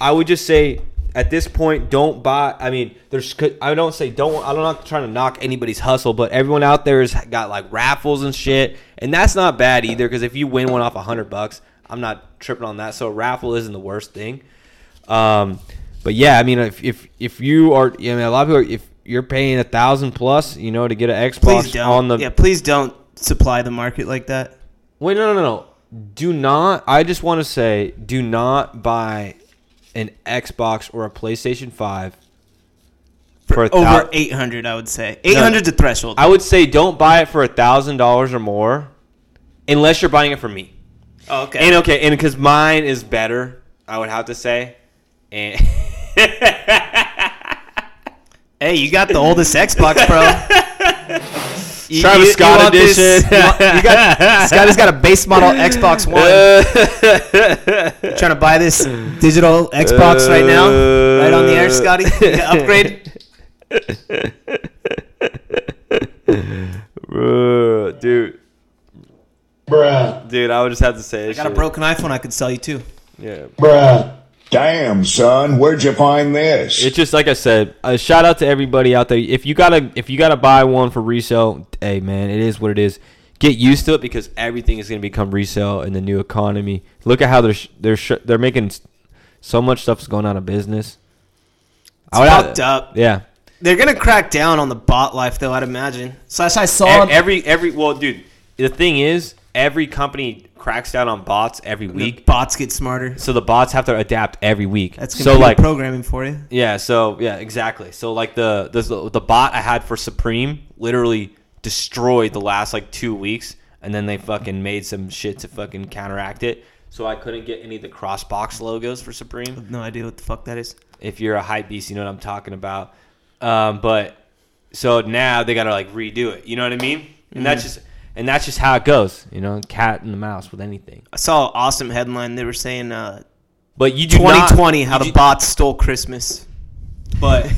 I would just say at this point, don't buy. I mean, there's. I don't say don't. I'm not trying to knock anybody's hustle, but everyone out there has got like raffles and shit, and that's not bad either. Because if you win one off a hundred bucks, I'm not tripping on that. So a raffle isn't the worst thing. Um, but yeah, I mean, if if if you are, I mean, a lot of people, are, if you're paying a thousand plus, you know, to get an Xbox on the yeah, please don't supply the market like that. Wait, no, no, no, no. Do not. I just want to say, do not buy an Xbox or a PlayStation Five for a Over thou- 800, I would say. 800 the threshold. I would say don't buy it for a thousand dollars or more, unless you're buying it for me. oh, okay. And okay, and because mine is better, I would have to say. And [LAUGHS] hey, you got the oldest Xbox, bro. [LAUGHS] You- Travis you- you Scott want this- edition. you want- you got, [LAUGHS] Scotty's got a base model Xbox [LAUGHS] One. Trying to buy this digital Xbox right now, right on the air, Scotty. Upgrade. [LAUGHS] Uh, dude, Bruh. dude, I would just have to say, I got a broken iPhone I could sell you too. Yeah, Bruh. Damn, son, where'd you find this? It's just like I said. A shout out to everybody out there. If you gotta, if you gotta buy one for resale, hey man, it is what it is. get used to it because everything is going to become resale in the new economy. Look at how they're sh- they're sh- they're making so much stuff's going out of business. It's would fucked up. Yeah. They're gonna crack down on the bot life, though. I'd imagine. So as I saw, every every well, dude. The thing is, every company cracks down on bots every the week, bots get smarter. so the bots have to adapt every week. That's so like programming for you. Yeah, so yeah, exactly. So like the the the bot I had for Supreme literally destroyed the last like two weeks, and then they fucking made some shit to fucking counteract it. So I couldn't get any of the cross box logos for Supreme. No idea what the fuck that is. If you're a hype beast, you know what I'm talking about. Um, but so now they gotta like redo it. You know what I mean? And that's just and that's just how it goes. You know, cat and the mouse with anything. I saw an awesome headline. They were saying uh, But you do not- 2020, how you the do- bots stole Christmas. But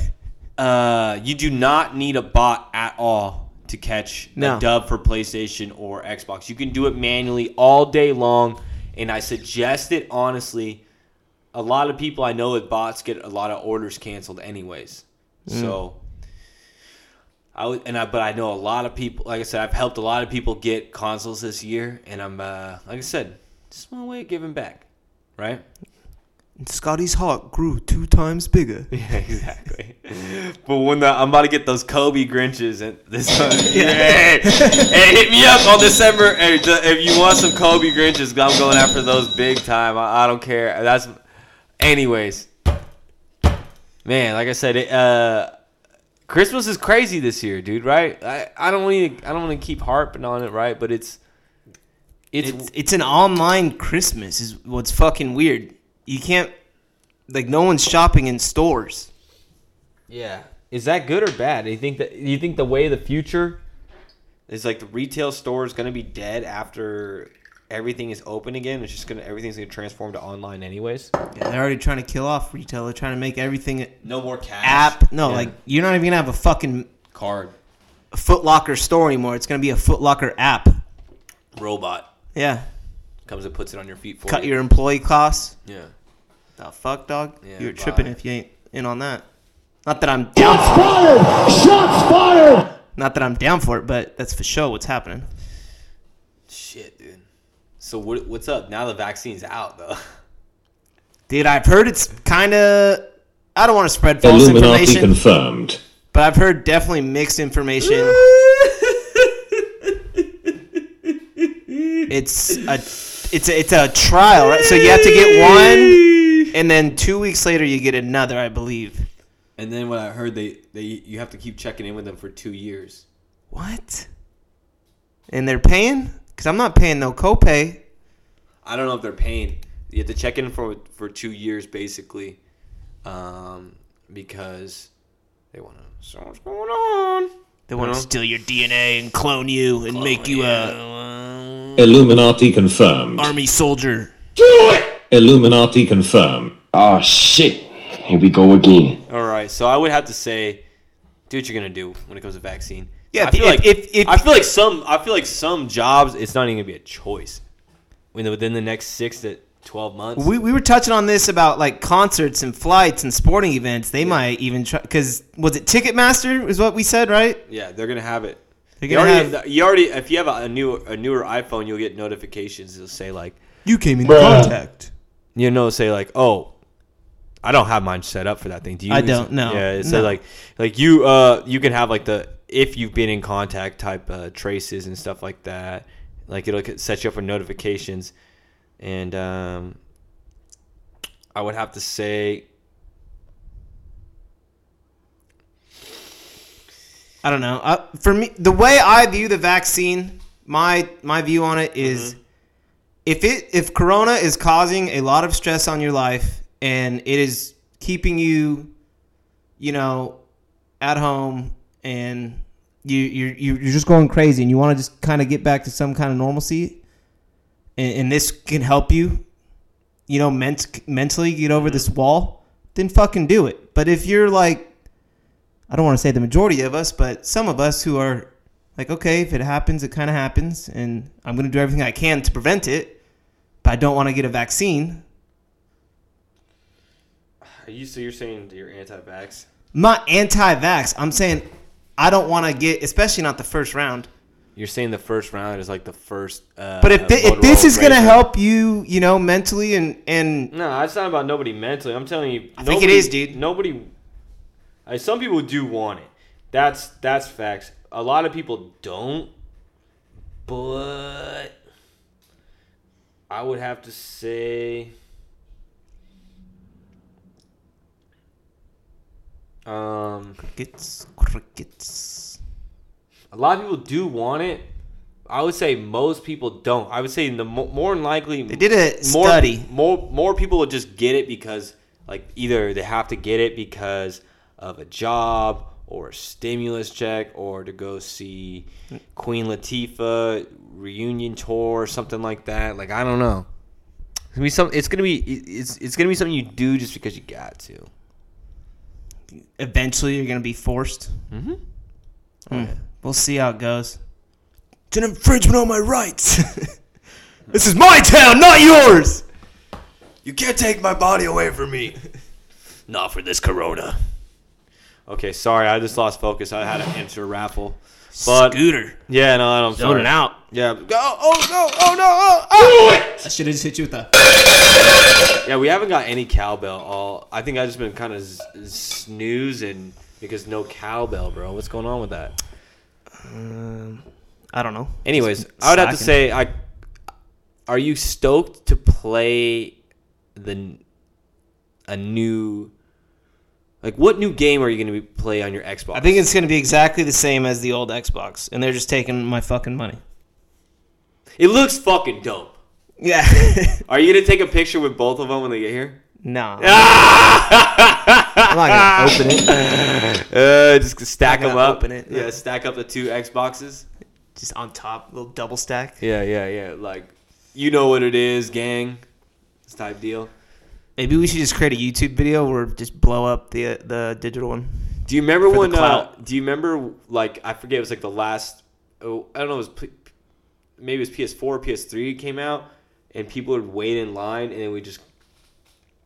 uh, you do not need a bot at all to catch No. a dub for PlayStation or Xbox. You can do it manually all day long, and I suggest it honestly. A lot of people I know with bots get a lot of orders canceled anyways. So I would, and I, but I know a lot of people. Like I said, I've helped a lot of people get consoles this year, and I'm uh, like I said, just one way of giving back, right? Scotty's heart grew two times bigger. [LAUGHS] Yeah, exactly. but when the, I'm about to get those Kobe Grinches and this, [LAUGHS] hey, hey, hit me up on December. Hey, if you want some Kobe Grinches, I'm going after those big time. I, I don't care. That's, anyways, man. Like I said, it, uh, Christmas is crazy this year, dude. Right? I, I don't want to I don't want to keep harping on it, right? But it's, it's, It's, it's an online Christmas, is what's fucking weird. You can't, like, no one's shopping in stores. Yeah. Is that good or bad? Do you think that do you think the way of the future is like the retail store is going to be dead after everything is open again? It's just going to everything's going to transform to online anyways. Yeah, they're already trying to kill off retail. They're trying to make everything No more cash. app. No, Yeah. like, you're not even gonna have a fucking card Foot Locker store anymore. It's gonna be a Foot Locker app. robot Yeah. comes and puts it on your feet for Cut you. your employee costs. yeah. The fuck, dog? Yeah, You're bye. tripping if you ain't in on that. Not that I'm down. Fired! Shots fired! Not that I'm down for it, but that's for sure what's happening. Shit, dude. So what, what's up? Now the vaccine's out though. Dude, I've heard it's kind of. I don't want to spread false Illuminati information, confirmed. but I've heard definitely mixed information. [LAUGHS] it's a, it's a, it's a trial, right? So you have to get one, and then two weeks later you get another, I believe. and then what I heard they they you have to keep checking in with them for 2 years. What? And they're paying? Cause I'm not paying no copay. I don't know if they're paying. You have to check in for for two years, basically, um, because they want to. So what's going on? They want You to know? steal your DNA and clone you and make you a Illuminati confirmed. army soldier. Do it. Illuminati confirmed. Oh shit. Here we go again. All right, so I would have to say, do what you're gonna do when it comes to vaccine. Yeah, I feel if- like if- if- I feel like some I feel like some jobs it's not even gonna be a choice. When within the next six to twelve months. We, we were touching on this about like concerts and flights and sporting events. They might even try because was it Ticketmaster is what we said, right? yeah, they're gonna have it. They're You gonna already, have you already, if you have a, a new, a newer iPhone, you'll get notifications. It'll say like, you came in Bruh. contact. you know, say like, oh, I don't have mine set up for that thing. Do you? I don't, know. Yeah, it says No. like, like you, uh, you can have like the if you've been in contact type uh, traces and stuff like that. Like it'll set you up for notifications, and um, I would have to say, I don't know. Uh, for me, the way I view the vaccine, my my view on it is, if it if Corona is causing a lot of stress on your life and it is keeping you, you know, at home and you you're you- you're just going crazy and you want to just kind of get back to some kind of normalcy, and, and this can help you, you know, ment- mentally get over this mm-hmm. wall, then fucking do it. But if you're like I don't want to say the majority of us, but some of us who are like, okay, if it happens, it kind of happens, and I'm going to do everything I can to prevent it, but I don't want to get a vaccine. are you so you're saying you're anti-vax? I'm not anti vax. I'm saying I don't want to get, especially not the first round. You're saying the first round is like the first. Uh, But if, if this is gonna help you, you know, mentally and and No, it's not about nobody mentally. I'm telling you, I think it nobody- is, dude. Nobody. Uh, some people do want it. That's that's facts. A lot of people don't, but I would have to say. Um, crickets, crickets. a lot of people do want it. I would say most people don't. I would say the mo- more than likely They did a more, study. More more people will just get it because like either they have to get it because of a job or a stimulus check or to go see Queen Latifah reunion tour or something like that. Like I don't know. It's gonna be some. It's gonna be. It's it's gonna be something you do just because you got to. Eventually, you're gonna be forced. Mm-hmm. We'll see how it goes. It's an infringement on my rights. [LAUGHS] this is my town, not yours. You can't take my body away from me. [LAUGHS] Not for this corona. Okay, sorry, I just lost focus. I had to enter a raffle. But Scooter, yeah, no, I'm sorry. zoning out. Yeah, go. Oh no! Oh no! I should have just hit you with the. Yeah, we haven't got any cowbell. All I think I've just been kind of z- snoozing because no cowbell, bro. What's going on with that? Um, I don't know. Anyways, I would have to say, I are you stoked to play the a new like what new game are you going to play on your Xbox? I think it's gonna be exactly the same as the old Xbox, and they're just taking my fucking money. it looks fucking dope. Yeah. Are you going to take a picture with both of them when they get here? no. [LAUGHS] I'm not gonna [LAUGHS] open it. [LAUGHS] Uh, just stack them up. open it. Yeah, stack up the two Xboxes. Just on top, little double stack. Yeah, yeah, yeah. Like you know what it is, gang. This type deal. Maybe we should just create a YouTube video or just blow up the the digital one. Do you remember when? Uh, do you remember like I forget? It was like the last. Oh, I don't know. It was maybe it was PS4, or PS3 came out, and people would wait in line, and then we just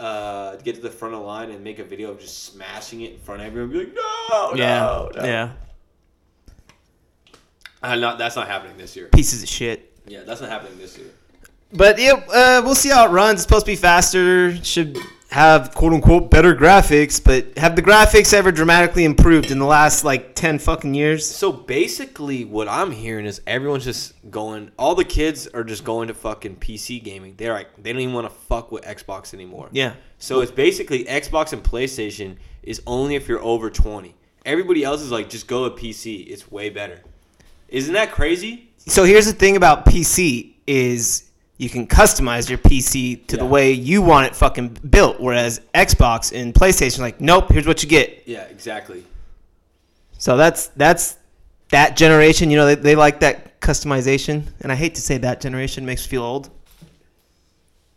uh, get to the front of the line and make a video of just smashing it in front of everyone. And Be like, no, no, no. yeah. Uh, not that's not happening this year. Pieces of shit. Yeah, that's not happening this year. But yeah, uh, we'll see how it runs. It's supposed to be faster. Should have quote unquote better graphics, but have the graphics ever dramatically improved in the last like ten fucking years? So basically, what I'm hearing is everyone's just going. All the kids are just going to fucking PC gaming. They're like, they don't even want to fuck with Xbox anymore. Yeah. So it's basically Xbox and PlayStation is only if you're over 20. Everybody else is like, just go to PC. It's way better. Isn't that crazy? So here's the thing about PC is you can customize your PC to the way you want it fucking built, whereas Xbox and PlayStation like, nope, here's what you get. Yeah, exactly. So that's that's that generation. You know, they, they like that customization, and I hate to say that generation makes me feel old.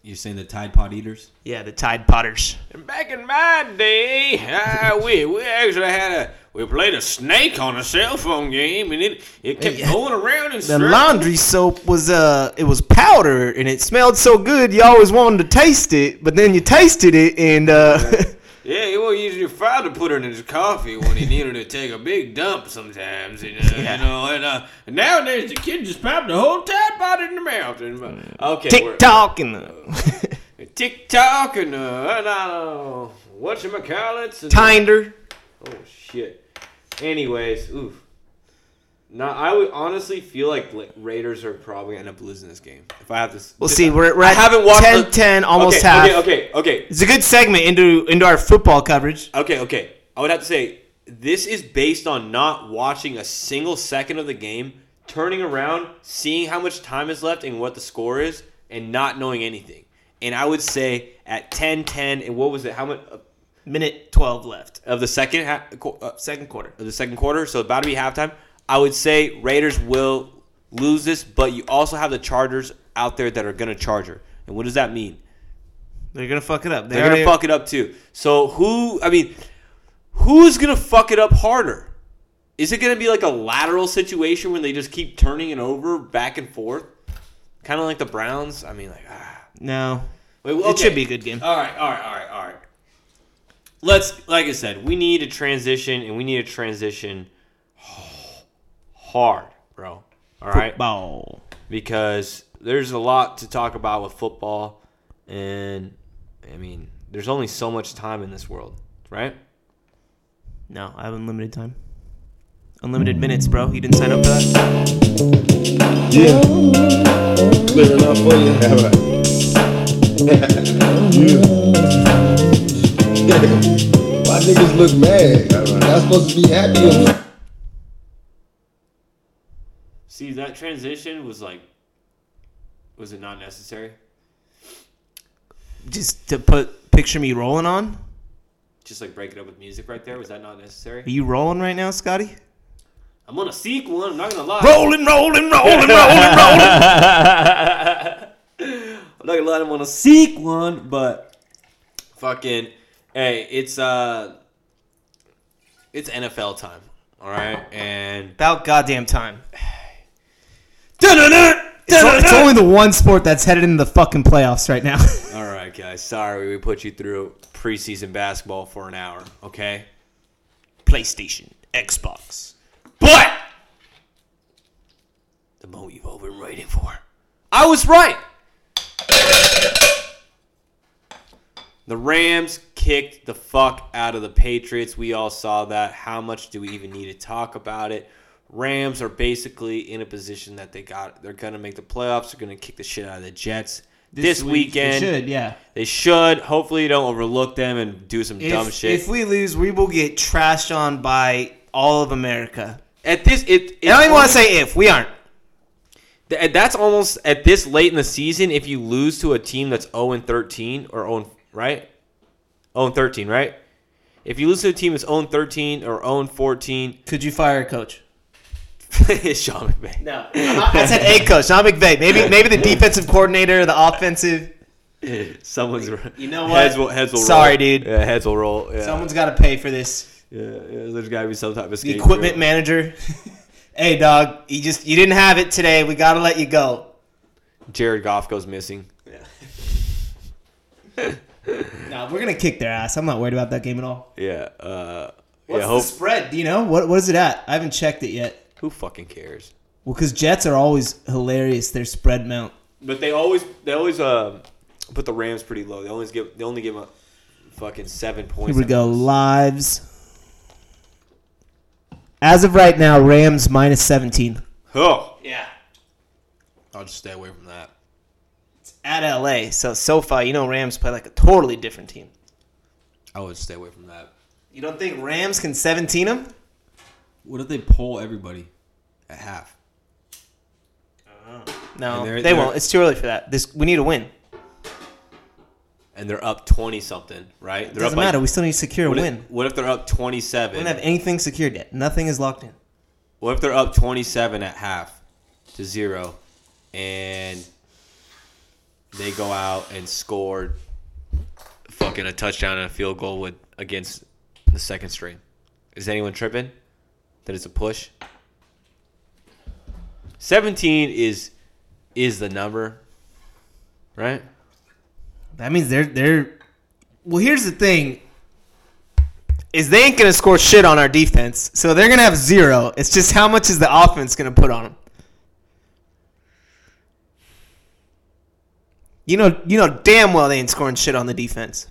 You're saying the Tide Pod Eaters? Yeah, the Tide Potters. And back in my day, uh, we we actually had a we played a snake on a cell phone game, and it it kept Yeah. going around and The laundry soap was uh, it was powder, and it smelled so good. You always wanted to taste it, but then you tasted it, and uh, [LAUGHS] Yeah, he was using your father to put it in his coffee when he needed to take a big dump sometimes. And, uh, Yeah. You know, and, uh, and nowadays the kid just popped the whole Tide in the mouth. And, uh, okay, TikTok and uh, [LAUGHS] TikTok and uh, and uh, what you call it? Tinder. Oh shit. Anyways, oof. Now I would honestly feel like Raiders are probably gonna end up losing this game. If I have to, We'll see. We're, we're I haven't watched 10, 10, almost okay, half. Okay, okay, okay, It's a good segment into into our football coverage. okay, okay. I would have to say this is based on not watching a single second of the game, turning around, seeing how much time is left and what the score is, and not knowing anything. And I would say at 10-10, and what was it? How much Minute twelve left. of the second half? Uh, Second quarter. of the second quarter, so about to be halftime. I would say Raiders will lose this, but you also have the Chargers out there that are going to charge her. And what does that mean? They're gonna fuck it up. They're going to fuck it up too. So who? I mean, who's going to fuck it up harder? Is it going to be like a lateral situation where they just keep turning it over back and forth, kind of like the Browns? I mean, like ah. No, Wait, it okay. should be a good game. All right, all right, all right, all right. Let's, like I said, we need a transition, and we need a transition hard, bro. All right, Football. because there's a lot to talk about with football, and I mean, there's only so much time in this world, right? No, I have unlimited time. Unlimited minutes, bro. You didn't sign up for that? Yeah. Clear enough for you. yeah. Why niggas look mad? Y'all supposed to be happy. See, that transition was like, was it not necessary? Just to put picture me rolling on. Just like break it up with music right there. Was that not necessary? Are you rolling right now, Scotty? I'm on a sequel. I'm not gonna lie. Rolling, rolling, rolling, rolling, rolling. [LAUGHS] I'm not gonna lie, I'm on a seek one, but fucking hey, it's uh it's NFL time. Alright? And About goddamn time. It's, o- it's only the one sport that's headed into the fucking playoffs right now. [LAUGHS] Alright guys, sorry we put you through preseason basketball for an hour, okay? PlayStation, Xbox. But the moment you've all been waiting for. I was right. The Rams kicked the fuck out of the Patriots. We all saw that. How much do we even need to talk about it? Rams are basically in a position that they got. They're gonna make the playoffs. They're gonna kick the shit out of the Jets this, weekend. They should, yeah. They should. Hopefully, you don't overlook them and do some dumb shit. if we lose, we will get trashed on by all of America. At this, it. I don't even want to say if. We aren't. Th- That's almost at this late in the season. If you lose to a team that's 0 and 13 or 0 right, 0 and 13, right? If you lose to a team that's own 13 or own 14, [LAUGHS] Could you fire a coach? it's Sean McVay. No. [LAUGHS] I said a coach, not McVay. Maybe maybe the defensive coordinator, the offensive. Someone's You know what? Heads will, heads will Sorry, roll. dude. Yeah, heads will roll. Yeah. Someone's got to pay for this. yeah, yeah, there's got to be some type of The scapegoat. equipment manager. [LAUGHS] hey, dog, you just you didn't have it today. We got to let you go. Jared Goff goes missing. No, we're gonna kick their ass. I'm not worried about that game at all. Yeah. Uh, What's yeah. Hope. the spread? Do you know what? What is it at? I haven't checked it yet. Who fucking cares? Well, because Jets are always hilarious. Their spread mount. But they always they always uh, put the Rams pretty low. They always give they only give a fucking seven points. Here we go. most. Lives. As of right now, Rams minus 17. Oh, Yeah. I'll just stay away from that. At LA. So, SoFi, you know Rams play like a totally different team. I would stay away from that. You don't think Rams can 17 them? What if they pull everybody at half? Uh, no, they're- they they're- won't. It's too early for that. This We need a win. And they're up twenty something, right? They're Doesn't up matter. Like, we still need to secure a what, win. if, what if they're up twenty We seven? don't have anything secured yet. Nothing is locked in. What if they're up twenty seven at half to zero, and they go out and scored fucking a touchdown and a field goal with against the second string? Is anyone tripping that it's a push? Seventeen is is the number, right? That means they're they're. Well, here's the thing. Is they ain't gonna score shit on our defense, so they're gonna have zero. It's just how much is the offense gonna put on them. You know, you know damn well they ain't scoring shit on the defense.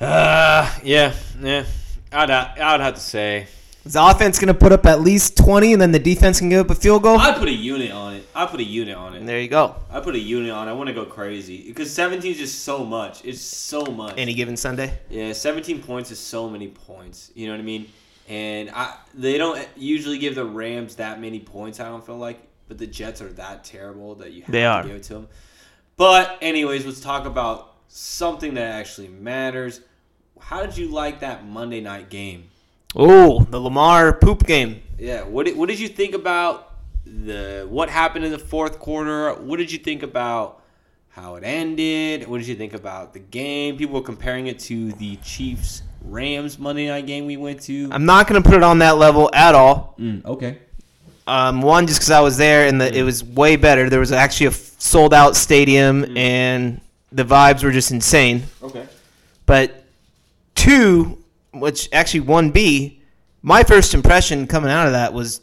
Uh, yeah, yeah. I'd I'd have to say Is the offense gonna put up at least twenty, and then the defense can give up a field goal? I'd put a unit on it. I'd put a unit on it. And there you go. I put a unit on. it. I want to go crazy because 17 is just so much. It's so much. Any given Sunday. Yeah, 17 points is so many points. You know what I mean? And I they don't usually give the Rams that many points. I don't feel like, but the Jets are that terrible that you have They to are. give it to them. But anyways, let's talk about something that actually matters. How did you like that Monday night game? Oh, the Lamar poop game. Yeah, what did, what did you think about the what happened in the fourth quarter? What did you think about how it ended? What did you think about the game? People were comparing it to the Chiefs Rams Monday night game we went to. I'm not gonna put it on that level at all. Mm, okay. Um, one, just because I was there and the, it was way better. There was actually a sold out stadium and the vibes were just insane. Okay. But two, which actually one B, my first impression coming out of that was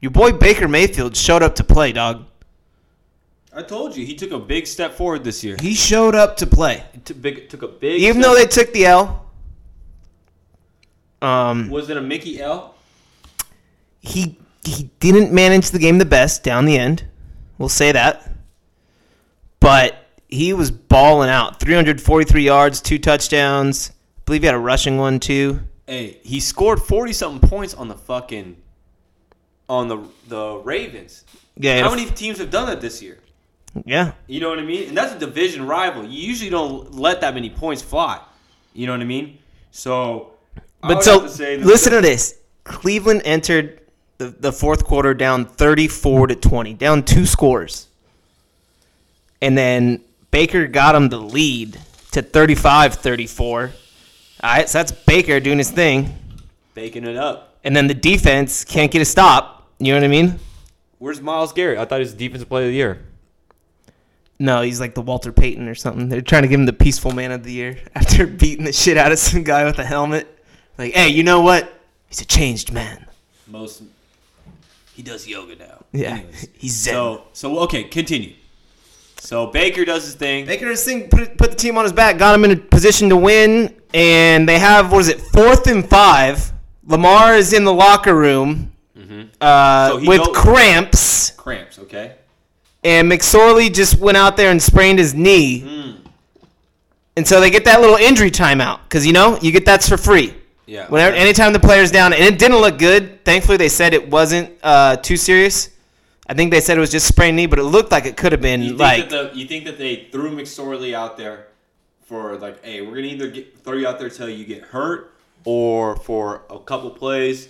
Your boy Baker Mayfield showed up to play, dog. I told you he took a big step forward this year. He showed up to play. Took, big, took a big. Even step- though they took the L. Um, was it a Mickey L? he he didn't manage the game the best down the end. We'll say that. But he was balling out. 343 yards, two touchdowns. I believe he had a rushing one too. Hey, he scored forty something points on the fucking on the the Ravens. Yeah, How many teams have done that this year? Yeah. You know what I mean? And that's a division rival. You usually don't let that many points fly. You know what I mean? So, But so to say listen to this. Cleveland entered the, the fourth quarter down 34 to 20, down two scores. And then Baker got him the lead to 35-34. All right, so that's Baker doing his thing. baking it up. And then the defense can't get a stop. You know what I mean? Where's Myles Garrett? I thought he was defensive player of the year. No, he's like the Walter Payton or something. They're trying to give him the peaceful man of the year [LAUGHS] after beating the shit out of some guy with a helmet. Like, hey, you know what? He's a changed man. Most he does yoga now. Yeah, Anyways. [LAUGHS] he's zen. So so okay, continue. So Baker does his thing. Baker his thing, put, put the team on his back, got him in a position to win, and they have what is it, fourth and five. Lamar is in the locker room uh, So with go- cramps, Cramps, okay? and McSorley just went out there and sprained his knee, Hmm. and so they get that little injury timeout because you know you get that's for free. Yeah. Whenever, anytime the player's down, and it didn't look good. Thankfully, they said it wasn't uh, too serious. I think they said it was just sprained knee, but it looked like it could have been You think like that the, you think that they threw McSorley out there for like, hey, we're gonna either get, throw you out there till you get hurt, or for a couple plays,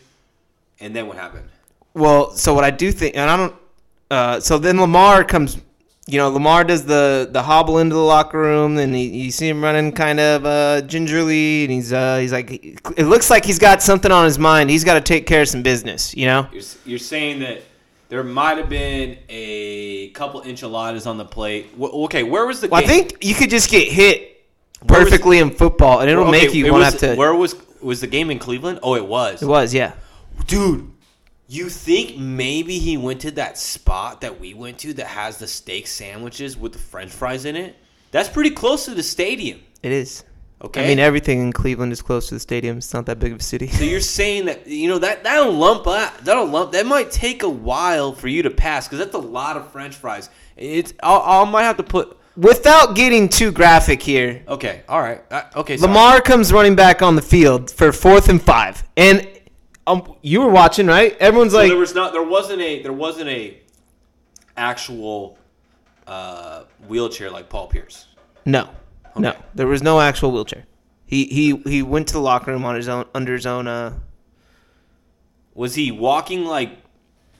and then what happened? Well, so what I do think, and I don't. Uh, so then Lamar comes. You know, Lamar does the the hobble into the locker room, and he, you see him running kind of uh, gingerly, and he's uh, he's like, it looks like he's got something on his mind. He's got to take care of some business. You know. You're, you're saying that there might have been a couple enchiladas on the plate. Okay, where was the Well, I think you could just get hit Where was- perfectly in football, and it'll Okay, make you it want to have to. Where was was the game in Cleveland? Oh, it was. it was, yeah. Dude, you think maybe he went to that spot that we went to that has the steak sandwiches with the french fries in it? That's pretty close to the stadium. It is. Okay. I mean, everything in Cleveland is close to the stadium. It's not that big of a city. so you're [LAUGHS] saying that you know that that'll lump up, that'll lump that might take a while for you to pass because that's a lot of french fries. It's I'll, I might have to put Without getting too graphic here, okay, all right, uh, okay. sorry. Lamar comes running back on the field for fourth and five, and um, you were watching, right? Everyone's So like, there was not there wasn't a there wasn't a actual uh, wheelchair like Paul Pierce. no, no, there was no actual wheelchair. He he he went to the locker room on his own under his own. Uh, Was he walking like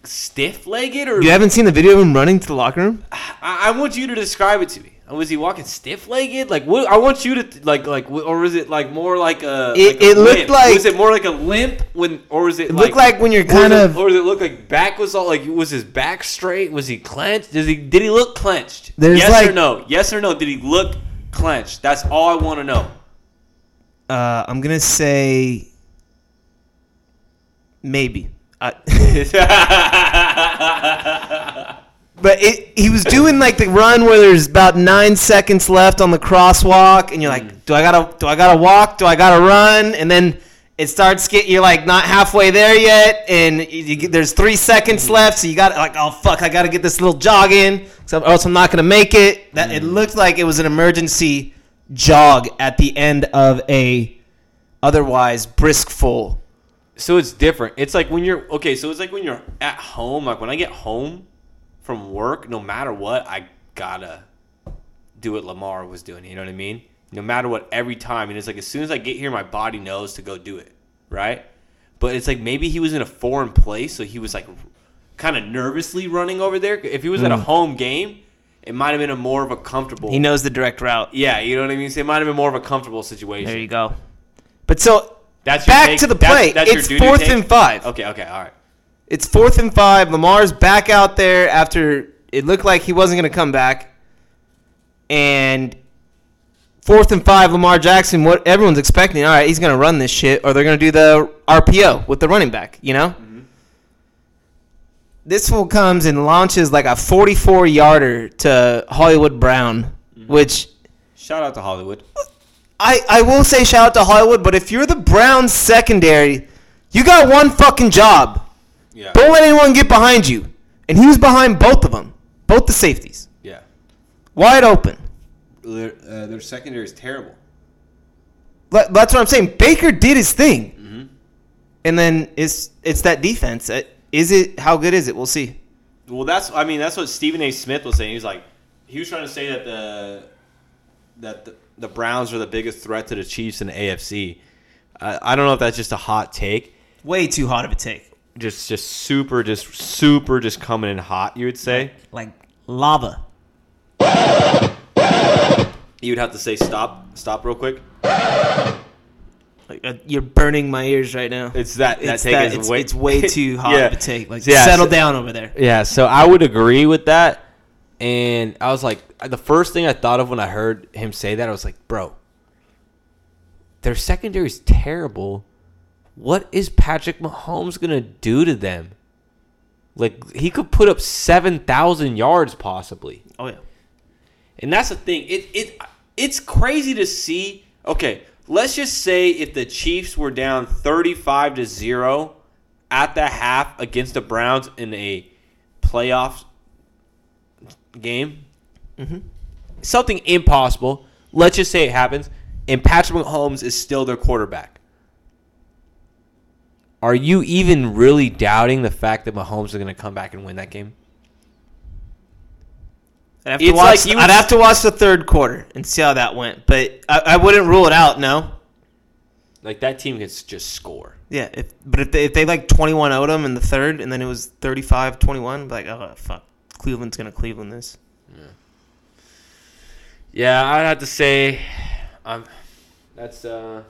stiff legged or you haven't seen the video of him running to the locker room? I, I want you to describe it to me. Was he walking stiff legged? Like what? I want you to like like or was it like more like a? It- like a it looked limp? like- was it more like a limp when or was it? It looked like when you're or kind it- of- or did it look like back was all like was his back straight? Was he clenched? Does he did he look clenched? There's yes or no? Yes or no? Did he look clenched? That's all I want to know. Uh, I'm gonna say maybe. I, [LAUGHS] [LAUGHS] [LAUGHS] But it, he was doing like the run where there's about nine seconds left on the crosswalk, and you're like, mm. "Do I gotta? Do I gotta walk? Do I gotta run?" And then it starts get you're like not halfway there yet, and you, you there's three seconds mm. left, so you got like, "Oh fuck, I gotta get this little jog in, so, or else I'm not gonna make it." That it mm. looked like it was an emergency jog at the end of a otherwise brisk full. So it's different. It's like when you're okay. So it's like when you're at home. Like when I get home from work, no matter what, I gotta do what Lamar was doing. You know what I mean? No matter what, every time. And it's like as soon as I get here, my body knows to go do it. Right? But it's like maybe he was in a foreign place, so he was like kind of nervously running over there. If he was at a mm. home game, it might have been a more of a comfortable. He knows the direct route. Yeah, you know what I mean. So it might have been more of a comfortable situation. There you go. But so That's your back take? to the That's- play. that's your it's do-do fourth take? and five. Okay. Okay. All right. It's fourth and five. Lamar's back out there after it looked like he wasn't going to come back. And fourth and five, Lamar Jackson, what everyone's expecting, all right, he's going to run this shit, or they're going to do the RPO with the running back, you know? Mm-hmm. this fool comes and launches like a 44 yarder to Hollywood Brown, mm-hmm. which Shout out to Hollywood. I, I will say shout out to Hollywood, but if you're the Browns secondary, you got one fucking job. Yeah. Don't let anyone get behind you. And he was behind both of them, both the safeties, Yeah. wide open. Their, uh, their secondary is terrible. But That's what I'm saying. Baker did his thing, and then it's it's that defense. Uh, Is it how good is it? We'll see. Well, that's I mean that's what Stephen A. Smith was saying. He was like, he was trying to say that the that the, the Browns are the biggest threat to the Chiefs in the AFC. I, I don't know if that's just a hot take. Way too hot of a take. Just just super just super just coming in hot. You would say Like lava. you would have to say stop stop real quick. Like uh, you're burning my ears right now. It's that that It's take that- is it's- way it's way [LAUGHS] too hot Yeah. of a take. Like Yeah, settle so- down over there. Yeah, so I would agree with that. And I was like, the first thing I thought of when I heard him say that, I was like, bro, their secondary is terrible. What is Patrick Mahomes going to do to them? Like, he could put up 7,000 yards possibly. Oh yeah. And that's the thing. It it it's crazy to see. Okay, let's just say if the Chiefs were down 35 to 0 at the half against the Browns in a playoff game. Mm-hmm. Something impossible. Let's just say it happens and Patrick Mahomes is still their quarterback. Are you even really doubting the fact that Mahomes is going to come back and win that game? I'd have, to It's watch, like you I'd have to watch the third quarter and see how that went. But I, I wouldn't rule it out. No. Like that team can just score. Yeah. If, but if they, if they like 21 0 them in the third and then it was 35 21, like, oh, fuck. Cleveland's going to Cleveland this. Yeah, I'd have to say, um, that's uh,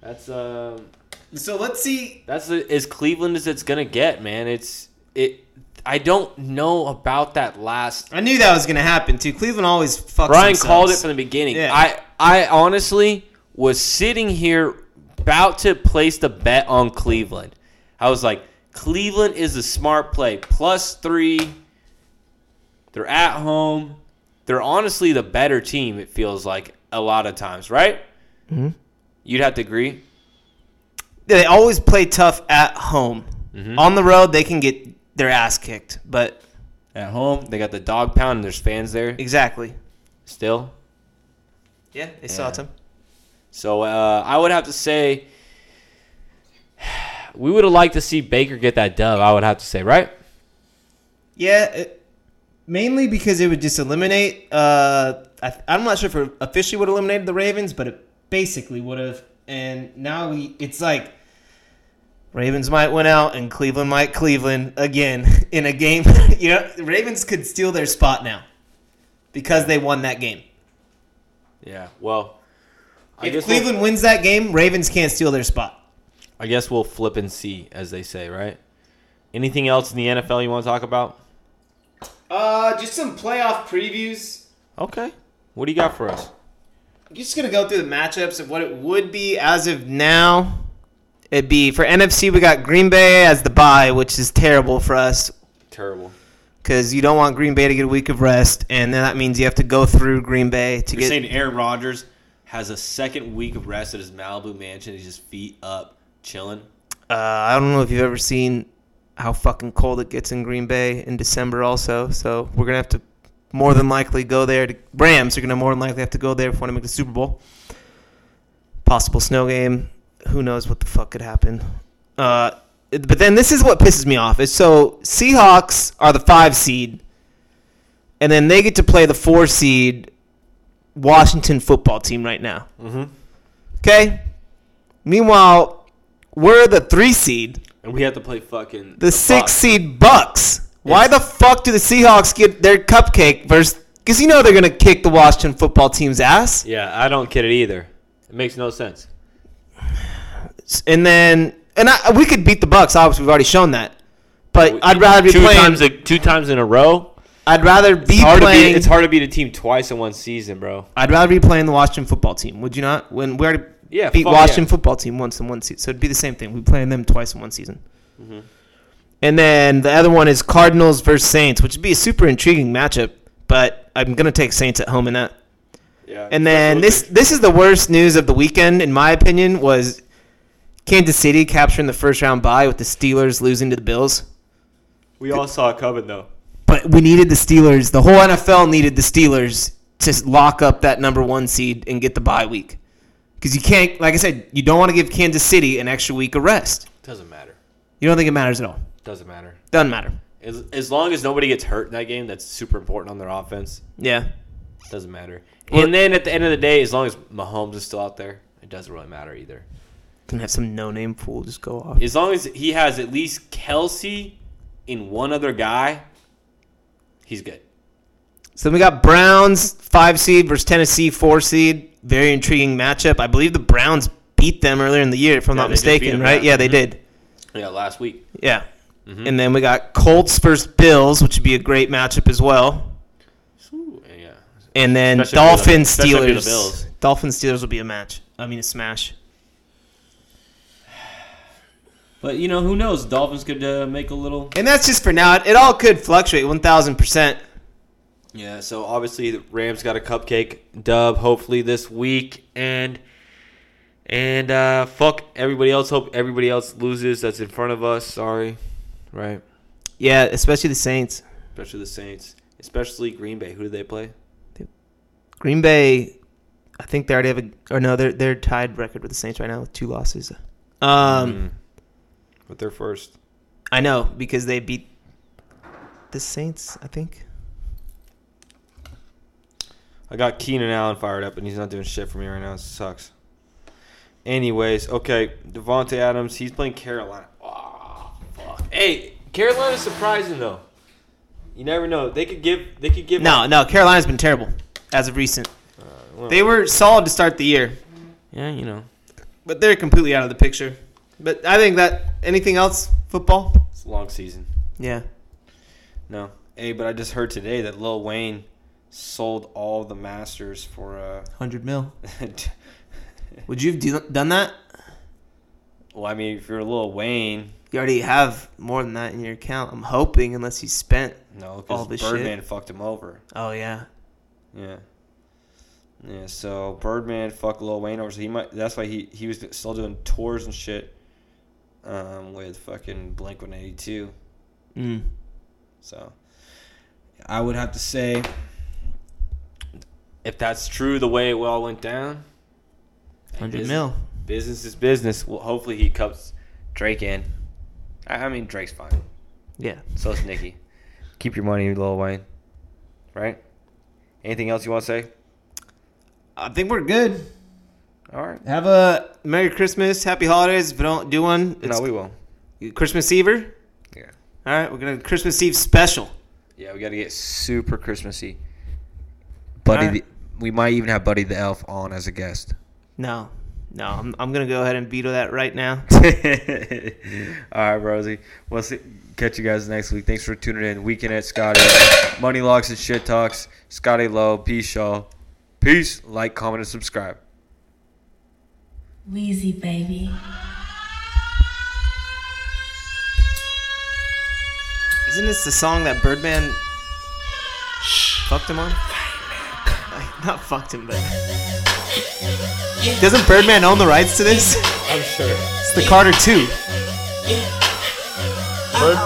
that's um, So let's see. that's a, as Cleveland as it's gonna get, man. It's it. I don't know about that last. I knew that was going to happen, too. Cleveland always fucks Brian themselves. called it from the beginning. Yeah. I I honestly was sitting here about to place the bet on Cleveland. I was like, Cleveland is a smart play. Plus three. They're at home. They're honestly the better team. It feels like a lot of times, right? Mm-hmm. You'd have to agree. They always play tough at home. Mm-hmm. On the road, they can get their ass kicked. But At home, they got the dog pound, and there's fans there exactly. still. Yeah, they saw Yeah. it. So uh, I would have to say [SIGHS] we would have liked to see Baker get that dub. I would have to say, right? Yeah, it, mainly because it would just eliminate. Uh, I, I'm not sure if it officially would have eliminated the Ravens, but it basically would have. And now we, it's like Ravens might win out and Cleveland might Cleveland again [LAUGHS] in a game. [LAUGHS] you know, Ravens could steal their spot now because they won that game. Yeah. Well, I If Cleveland wins that game, Ravens can't steal their spot. I guess we'll flip and see, as they say, right? Anything else in the NFL you want to talk about? Uh, just some playoff previews. Okay. What do you got for us? I'm just gonna go through the matchups of what it would be as of now. It'd be for NFC. We got Green Bay as the bye, which is terrible for us Terrible. because you don't want Green Bay to get a week of rest, and then that means you have to go through Green Bay to You're get. saying Aaron Rodgers has a second week of rest at his Malibu mansion. He's just feet up, chilling. Uh, I don't know if you've ever seen how fucking cold it gets in Green Bay in December. Also, so we're gonna have to more than likely go there. To, Rams are gonna more than likely have to go there if want to make the Super Bowl. Possible snow game. Who knows what the fuck could happen? Uh, but then this is what pisses me off. Is so Seahawks are the five seed, and then they get to play the four seed Washington football team right now. Mm-hmm. Okay. Meanwhile, we're the three seed. And we have to play fucking The six Bucks. seed Bucks. Why the fuck do the Seahawks get their cupcake versus? Because you know they're gonna kick the Washington football team's ass, Yeah, I don't get it either. It makes no sense. and then and I, we could beat the Bucks. Obviously, we've already shown that. But I'd rather be two playing. times a, two times in a row. I'd rather be It's playing. beat, it's hard to beat a team twice in one season, bro. I'd rather be playing the Washington football team. Would you not? When we already Yeah, beat fuck Washington yeah. football team once in one season, so it'd be the same thing. We playing them twice in one season. Mm-hmm. And then the other one is Cardinals versus Saints, which would be a super intriguing matchup. But I'm gonna take Saints at home in that. Yeah. And then this this is the worst news of the weekend, in my opinion, was Kansas City capturing the first round bye with the Steelers losing to the Bills. we all saw it coming though. But we needed the Steelers. The whole NFL needed the Steelers to lock up that number one seed and get the bye week. Because you can't, like I said, you don't want to give Kansas City an extra week of rest. It doesn't matter. You don't think it matters at all. Doesn't matter. Doesn't matter. As, as long as nobody gets hurt in that game, that's super important on their offense. Yeah. Doesn't matter. Well- and then at the end of the day, as long as Mahomes is still out there, it doesn't really matter either. Can have some no name fool just go off. As long as he has at least Kelce in one other guy, he's good. So then we got Browns five seed versus Tennessee four seed. Very intriguing matchup. I believe the Browns beat them earlier in the year, if I'm Yeah, not they did beat mistaken, right? yeah. Yeah, they mm-hmm. did. Yeah, last week. Yeah. And then we got Colts versus Bills, which would be a great matchup as well. Ooh, yeah. And then Especially if you're the- Dolphins especially if you're the Steelers. Bills. Dolphins Steelers will be a match. I mean a smash. But you know who knows? Dolphins could uh, make a little. And that's just for now. It, it all could fluctuate one thousand percent. Yeah, so obviously the Rams got a cupcake dub hopefully this week and and uh fuck everybody else hope everybody else loses that's in front of us. Sorry. Right. Yeah, especially the Saints. Especially the Saints. Especially Green Bay. Who do they play? Green Bay, I think they already have a or no, they're they're tied record with the Saints right now with two losses. Um, Mm. But they're first. I know because they beat the Saints. I think. I got Keenan Allen fired up, and he's not doing shit for me right now. It sucks. Anyways, okay, Davante Adams, he's playing Carolina. Fuck. Hey, Carolina's surprising though. You never know. They could give. They could give. No, no, Carolina's been terrible as of recent. well- They were solid to start the year, Yeah, you know. but they're completely out of the picture. But I think that anything else football? It's a long season. Yeah. No. Hey, but I just heard today that Lil Wayne sold all the masters for uh Hundred mil. [LAUGHS] Would you have do- done that? well, I mean, if you're Lil Wayne, You already have more than that in your account. I'm hoping, unless he spent. no, All because this Birdman fucked him over. Oh yeah. Yeah. Yeah, so Birdman fucked Lil Wayne over, so he might. That's why he he was still doing tours and shit, um, with fucking Blink One Eighty Two. Mm. So, I would have to say, if that's true, the way it all went down, Hundred mil. business is business. Well, hopefully he cups Drake in. I, I mean, Drake's fine. Yeah. So is Nicki. Keep your money, Lil Wayne. Right? Anything else you want to say? I think we're good. All right. Have a Merry Christmas, Happy Holidays. If we don't do one, it's no, we will. Christmas Ever. Yeah. All right, we're gonna Christmas Eve special. Yeah, we got to get super Christmassy. Buddy, Alright. the, we might even have Buddy the Elf on as a guest. No, no, I'm, I'm gonna go ahead and veto that right now. [LAUGHS] All right, Rosie. We'll see. Catch you guys next week. Thanks for tuning in. Weekend at Scotty. Money Locks and Shit Talks. Scotty Low. Peace, y'all. Peace. Like, comment, and subscribe. Wheezy baby. Isn't this the song that Birdman fucked him on? [LAUGHS] Not fucked him, but doesn't Birdman own the rights to this? I'm sure. It's the Carter Two. Bird-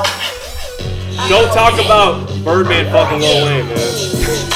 Don't talk about Birdman fucking Lil Wayne, man.